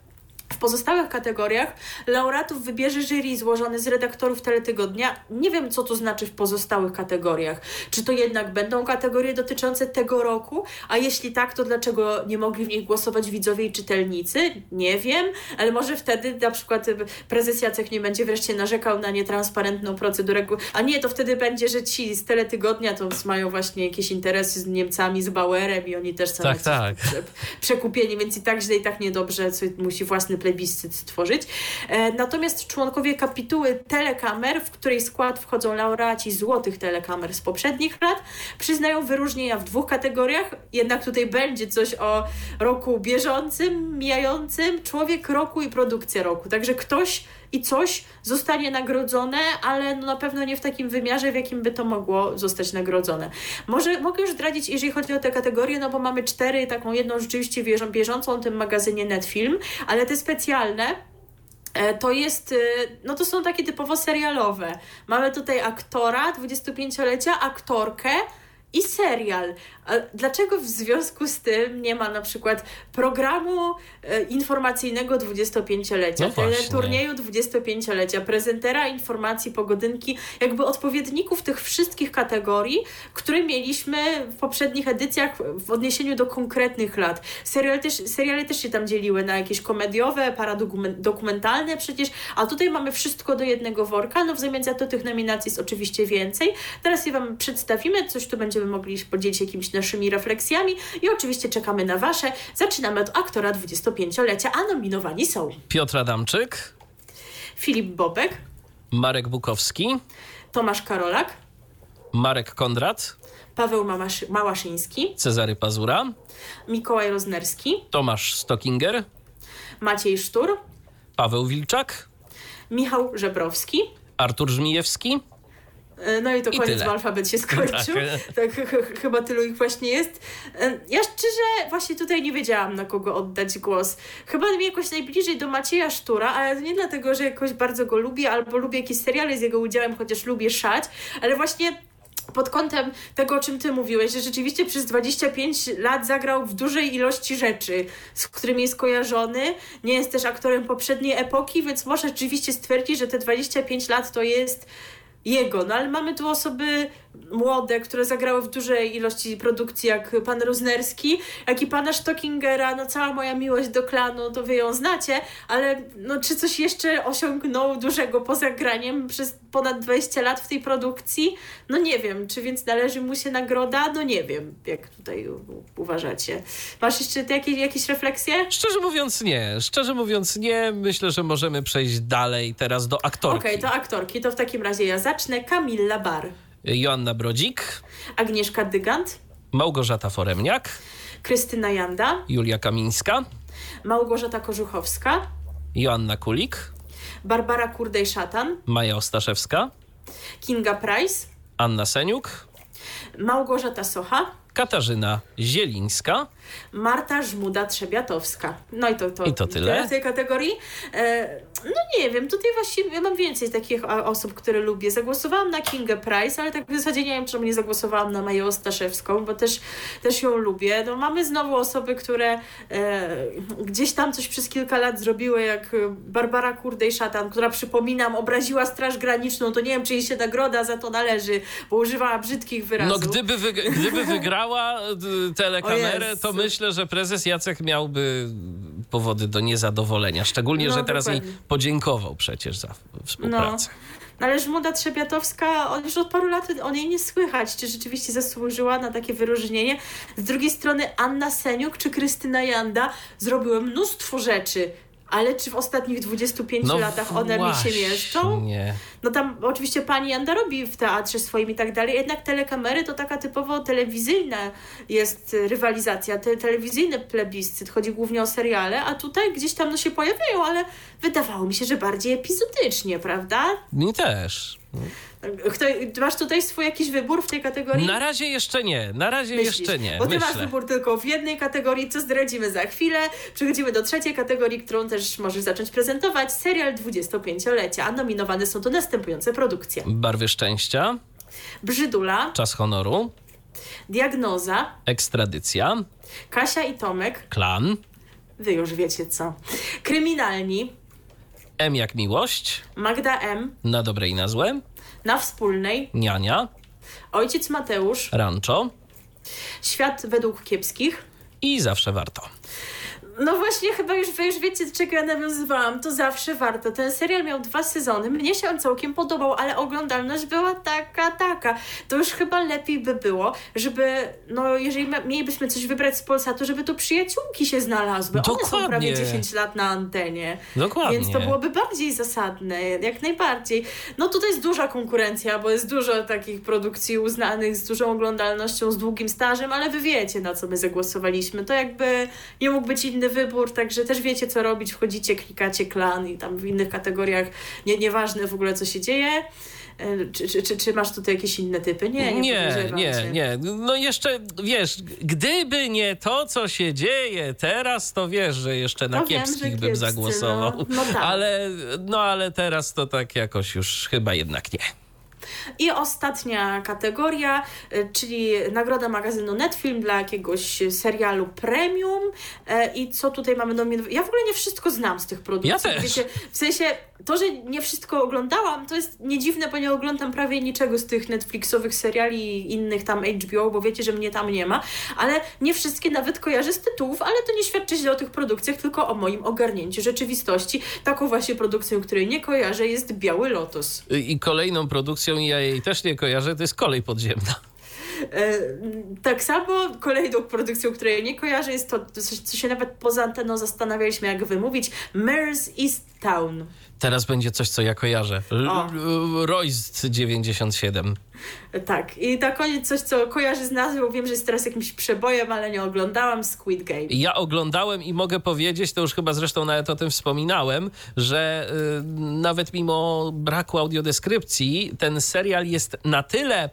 w pozostałych kategoriach laureatów wybierze jury złożony z redaktorów Teletygodnia. Nie wiem, co to znaczy w pozostałych kategoriach. Czy to jednak będą kategorie dotyczące tego roku? A jeśli tak, to dlaczego nie mogli w nich głosować widzowie i czytelnicy? Nie wiem, ale może wtedy na przykład prezes Jacek nie będzie wreszcie narzekał na nietransparentną procedurę. A nie, to wtedy będzie, że ci z Teletygodnia to mają właśnie jakieś interesy z Niemcami, z Bauerem i oni też są Tak, tak. prze- przekupieni, więc i tak źle, i tak niedobrze, co musi własny plebiscyt stworzyć. E, natomiast członkowie kapituły telekamer, w której skład wchodzą laureaci złotych telekamer z poprzednich lat, przyznają wyróżnienia w dwóch kategoriach. Jednak tutaj będzie coś o roku bieżącym, mijającym, człowiek roku i produkcja roku. Także ktoś i coś zostanie nagrodzone, ale no na pewno nie w takim wymiarze, w jakim by to mogło zostać nagrodzone. Może mogę już zdradzić, jeżeli chodzi o te kategorie, no bo mamy cztery, taką jedną rzeczywiście bieżą, bieżącą w tym magazynie Netfilm, ale te specjalne e, to jest, e, no to są takie typowo serialowe. Mamy tutaj aktora 25-lecia, aktorkę i serial. A dlaczego w związku z tym nie ma na przykład programu e, informacyjnego 25-lecia, No turnieju 25-lecia, prezentera informacji pogodynki, jakby odpowiedników tych wszystkich kategorii, które mieliśmy w poprzednich edycjach w odniesieniu do konkretnych lat. Serial też, seriale też się tam dzieliły na jakieś komediowe, paradokumentalne przecież, a tutaj mamy wszystko do jednego worka, no w zamian za to tych nominacji jest oczywiście więcej. Teraz je Wam przedstawimy, coś tu będziemy mogli się podzielić jakimiś naszymi refleksjami i oczywiście czekamy na Wasze. Zaczynamy od aktora 25-lecia, a nominowani są Piotr Adamczyk, Filip Bobek, Marek Bukowski, Tomasz Karolak, Marek Kondrat, Paweł Mamasz- Małaszyński, Cezary Pazura, Mikołaj Roznerski, Tomasz Stockinger, Maciej Sztur, Paweł Wilczak, Michał Żebrowski. Artur Żmijewski. E, No i to I koniec, tyle. alfabet się skończył. Tak. Tak, ch- ch- chyba tylu ich właśnie jest. E, Ja szczerze właśnie tutaj nie wiedziałam, na kogo oddać głos. Chyba mi jakoś najbliżej do Macieja Sztura, ale to nie dlatego, że jakoś bardzo go lubię, albo lubię jakieś seriale z jego udziałem, chociaż lubię szać, ale właśnie pod kątem tego, o czym ty mówiłeś, że rzeczywiście przez 25 lat zagrał w dużej ilości rzeczy, z którymi jest kojarzony. Nie jest też aktorem poprzedniej epoki, więc może rzeczywiście stwierdzić, że te 25 lat to jest jego. No ale mamy tu osoby młode, które zagrały w dużej ilości produkcji, jak pan Roznerski, jak i pana Stockingera, no cała moja miłość do klanu, to wy ją znacie, ale no czy coś jeszcze osiągnął dużego poza graniem przez ponad 20 lat w tej produkcji? No nie wiem, czy więc należy mu się nagroda? No nie wiem, jak tutaj uważacie. Masz jeszcze jakieś, jakieś refleksje? Szczerze mówiąc nie. Szczerze mówiąc nie. Myślę, że możemy przejść dalej teraz do aktorki. Okej, to aktorki, to w takim razie ja zacznę. Kamilla Bar, Joanna Brodzik, Agnieszka Dygant, Małgorzata Foremniak, Krystyna Janda, Julia Kamińska, Małgorzata Kożuchowska, Joanna Kulik, Barbara Kurdej-Szatan, Maja Ostaszewska, Kinga Price, Anna Seniuk, Małgorzata Socha, Katarzyna Zielińska, Marta Żmuda-Trzebiatowska. No i to, to, I to tyle? w tej kategorii. E, no nie wiem, tutaj właściwie ja mam więcej takich a, osób, które lubię. Zagłosowałam na Kingę Price, ale tak w zasadzie nie wiem, czemu nie zagłosowałam na Maję Ostaszewską, bo też, też ją lubię. No, mamy znowu osoby, które e, gdzieś tam coś przez kilka lat zrobiły, jak Barbara Kurdej-Szatan, która przypominam, obraziła Straż Graniczną, to nie wiem, czy jej się nagroda za to należy, bo używała brzydkich wyrazów. No gdyby, gdyby wygrała telekamerę, to myślę, że prezes Jacek miałby powody do niezadowolenia. Szczególnie, No, że teraz jej dokładnie. podziękował przecież za współpracę. No, ale Żmuda Trzebiatowska, on już od paru lat o niej nie słychać, czy rzeczywiście zasłużyła na takie wyróżnienie. Z drugiej strony Anna Seniuk czy Krystyna Janda zrobiły mnóstwo rzeczy, ale czy w ostatnich 25 latach one mi się mieszczą? No Nie. No tam oczywiście pani Janda robi w teatrze swoim i tak dalej, jednak telekamery to taka typowo telewizyjna jest rywalizacja, te, telewizyjny plebiscyt, chodzi głównie o seriale, a tutaj gdzieś tam no się pojawiają, ale wydawało mi się, że bardziej epizodycznie, prawda? Mi też. Kto, masz tutaj swój jakiś wybór w tej kategorii? Na razie jeszcze nie. Na razie Myślisz? jeszcze nie. Bo ty masz Myślę. wybór tylko w jednej kategorii, co zdradzimy za chwilę. Przechodzimy do trzeciej kategorii, którą też możesz zacząć prezentować. Serial 25-lecia, a nominowane są tu następujące produkcje. Barwy szczęścia, Brzydula, czas honoru, Diagnoza, ekstradycja, Kasia i Tomek, klan, wy już wiecie co. Kryminalni, M jak miłość, Magda M, na dobre i na złe, Na Wspólnej, niania, Ojciec Mateusz, rancho Świat według kiepskich. i zawsze warto. No właśnie, chyba już wy już wiecie, do czego ja nawiązywałam. To zawsze warto. Ten serial miał dwa sezony. Mnie się on całkiem podobał, ale oglądalność była taka, taka. To już chyba lepiej by było, żeby, no jeżeli mielibyśmy coś wybrać z Polsatu, żeby tu przyjaciółki się znalazły. One są Dokładnie. prawie 10 lat na antenie. Dokładnie. Więc to byłoby bardziej zasadne, jak najbardziej. No tutaj jest duża konkurencja, bo jest dużo takich produkcji uznanych z dużą oglądalnością, z długim stażem, ale wy wiecie, na co my zagłosowaliśmy. To jakby nie mógł być inny wybór, także też wiecie, co robić. Wchodzicie, klikacie klan i tam w innych kategoriach nie, nieważne w ogóle, co się dzieje. Czy, czy, czy, czy masz tutaj jakieś inne typy? Nie, nie, nie, nie, nie. No jeszcze, wiesz, gdyby nie to, co się dzieje teraz, to wiesz, że jeszcze na No wiem, kiepskich że bym kiepscy, zagłosował. no. No tak. ale, no ale teraz to tak jakoś już chyba jednak nie. I ostatnia kategoria, y, czyli nagroda magazynu Netfilm dla jakiegoś serialu premium. E, I co tutaj mamy nominowane? Ja w ogóle nie wszystko znam z tych produkcji. Ja też. Wiecie, w sensie to, że nie wszystko oglądałam, to jest nie dziwne, bo nie oglądam prawie niczego z tych Netflixowych seriali i innych tam HBO, bo wiecie, że mnie tam nie ma. Ale nie wszystkie nawet kojarzę z tytułów, ale to nie świadczy źle o tych produkcjach, tylko o moim ogarnięciu rzeczywistości. Taką właśnie produkcją, której nie kojarzę, jest Biały Lotos. I kolejną produkcją, ja jej też nie kojarzę, to jest kolej podziemna. E, tak samo kolejną produkcją, której nie kojarzę, jest to, coś, co się nawet poza anteną zastanawialiśmy, jak wymówić. Mare's East Town. Teraz będzie coś, co ja kojarzę. Royst 97. Tak. I na koniec coś, co kojarzy z nazwą. Wiem, że jest teraz jakimś przebojem, ale nie oglądałam. Squid Game. Ja oglądałem i mogę powiedzieć, to już chyba zresztą nawet o tym wspominałem, że y, nawet mimo braku audiodeskrypcji, ten serial jest na tyle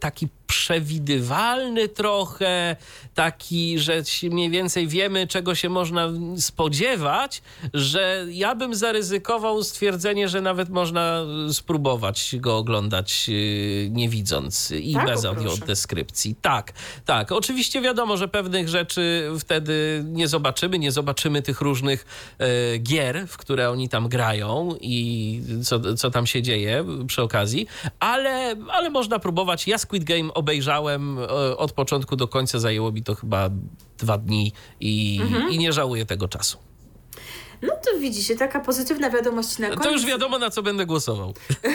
taki przewidywalny trochę, taki, że mniej więcej wiemy, czego się można spodziewać, że ja bym zaryzykował stwierdzenie, że nawet można spróbować go oglądać y, nie widząc i Tak, bez audiodeskrypcji. Tak, tak. Oczywiście wiadomo, że pewnych rzeczy wtedy nie zobaczymy, nie zobaczymy tych różnych e, gier, w które oni tam grają i co, co tam się dzieje przy okazji, ale, ale można próbować. Ja Squid Game obejrzałem e, od początku do końca, zajęło mi to chyba dwa dni i, Mhm. i nie żałuję tego czasu. No to widzicie, taka pozytywna wiadomość na koniec. To już wiadomo, na co będę głosował.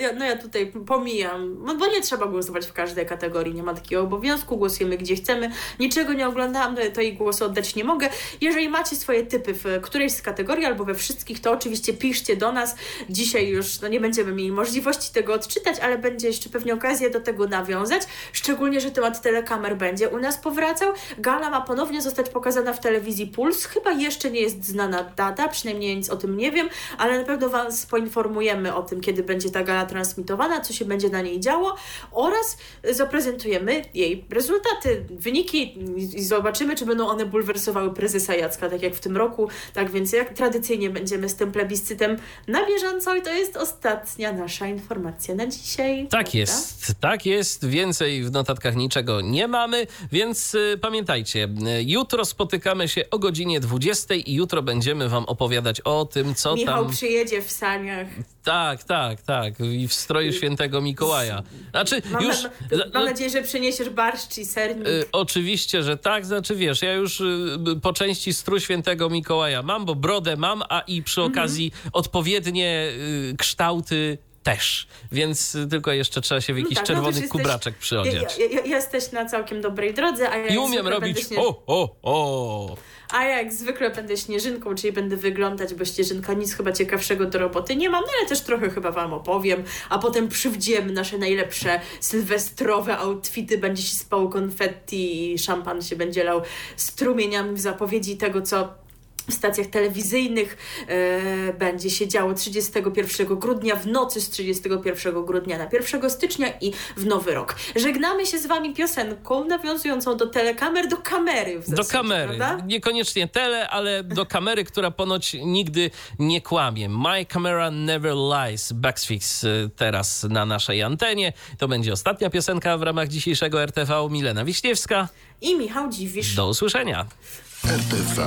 Ja, no ja tutaj pomijam, no bo nie trzeba głosować w każdej kategorii, nie ma takiego obowiązku, głosujemy gdzie chcemy. Niczego nie oglądałam, to, to i głosu oddać nie mogę. Jeżeli macie swoje typy w którejś z kategorii albo we wszystkich, to oczywiście piszcie do nas. Dzisiaj już no, nie będziemy mieli możliwości tego odczytać, ale będzie jeszcze pewnie okazja do tego nawiązać. Szczególnie, że temat telekamer będzie u nas powracał. Gala ma ponownie zostać pokazana w telewizji Puls. Chyba jeszcze nie jest znana data, przynajmniej nic o tym nie wiem, ale na pewno Was poinformujemy o tym, kiedy będzie ta gala transmitowana, co się będzie na niej działo oraz zaprezentujemy jej rezultaty, wyniki i zobaczymy, czy będą one bulwersowały prezesa Jacka, tak jak w tym roku. Tak więc jak tradycyjnie będziemy z tym plebiscytem na bieżąco i to jest ostatnia nasza informacja na dzisiaj. Tak prawda? jest, tak jest. Więcej w notatkach niczego nie mamy, więc y, pamiętajcie, y, jutro spotykamy się o godzinie 20 i jutro będziemy wam opowiadać o tym, co Michał tam... przyjedzie w saniach. Tak, tak, tak. I w stroju świętego Mikołaja. Znaczy, Mam, już... mam, nadzieję, że przyniesiesz barszcz i sernik. Y, oczywiście, że tak. Znaczy, wiesz, ja już y, po części strój świętego Mikołaja mam, bo brodę mam, a i przy Mhm. okazji odpowiednie y, kształty też. Więc tylko jeszcze trzeba się w jakiś tak, no już czerwony jesteś- kubraczek przyodziać. Ja, ja, ja, jesteś na całkiem dobrej drodze, a ja I umiem robić będę śnież- o, o, o. A ja jak zwykle będę śnieżynką, czyli będę wyglądać, bo śnieżynka nic chyba ciekawszego do roboty nie mam, no ale też trochę chyba wam opowiem, a potem przywdziemy nasze najlepsze sylwestrowe outfity, będzie się spało konfetti i szampan się będzie lał strumieniami w zapowiedzi tego, co w stacjach telewizyjnych e, będzie się działo 31 grudnia, w nocy z 31 grudnia na 1 stycznia i w nowy rok. Żegnamy się z Wami piosenką nawiązującą do telekamer, do kamery w Do zasadzie, kamery. prawda? Niekoniecznie tele, ale do kamery, która ponoć nigdy nie kłamie. My Camera Never Lies. Backfix y, teraz na naszej antenie. To będzie ostatnia piosenka w ramach dzisiejszego RTV. Milena Wiśniewska. I Michał Dziwisz. Do usłyszenia. RTV.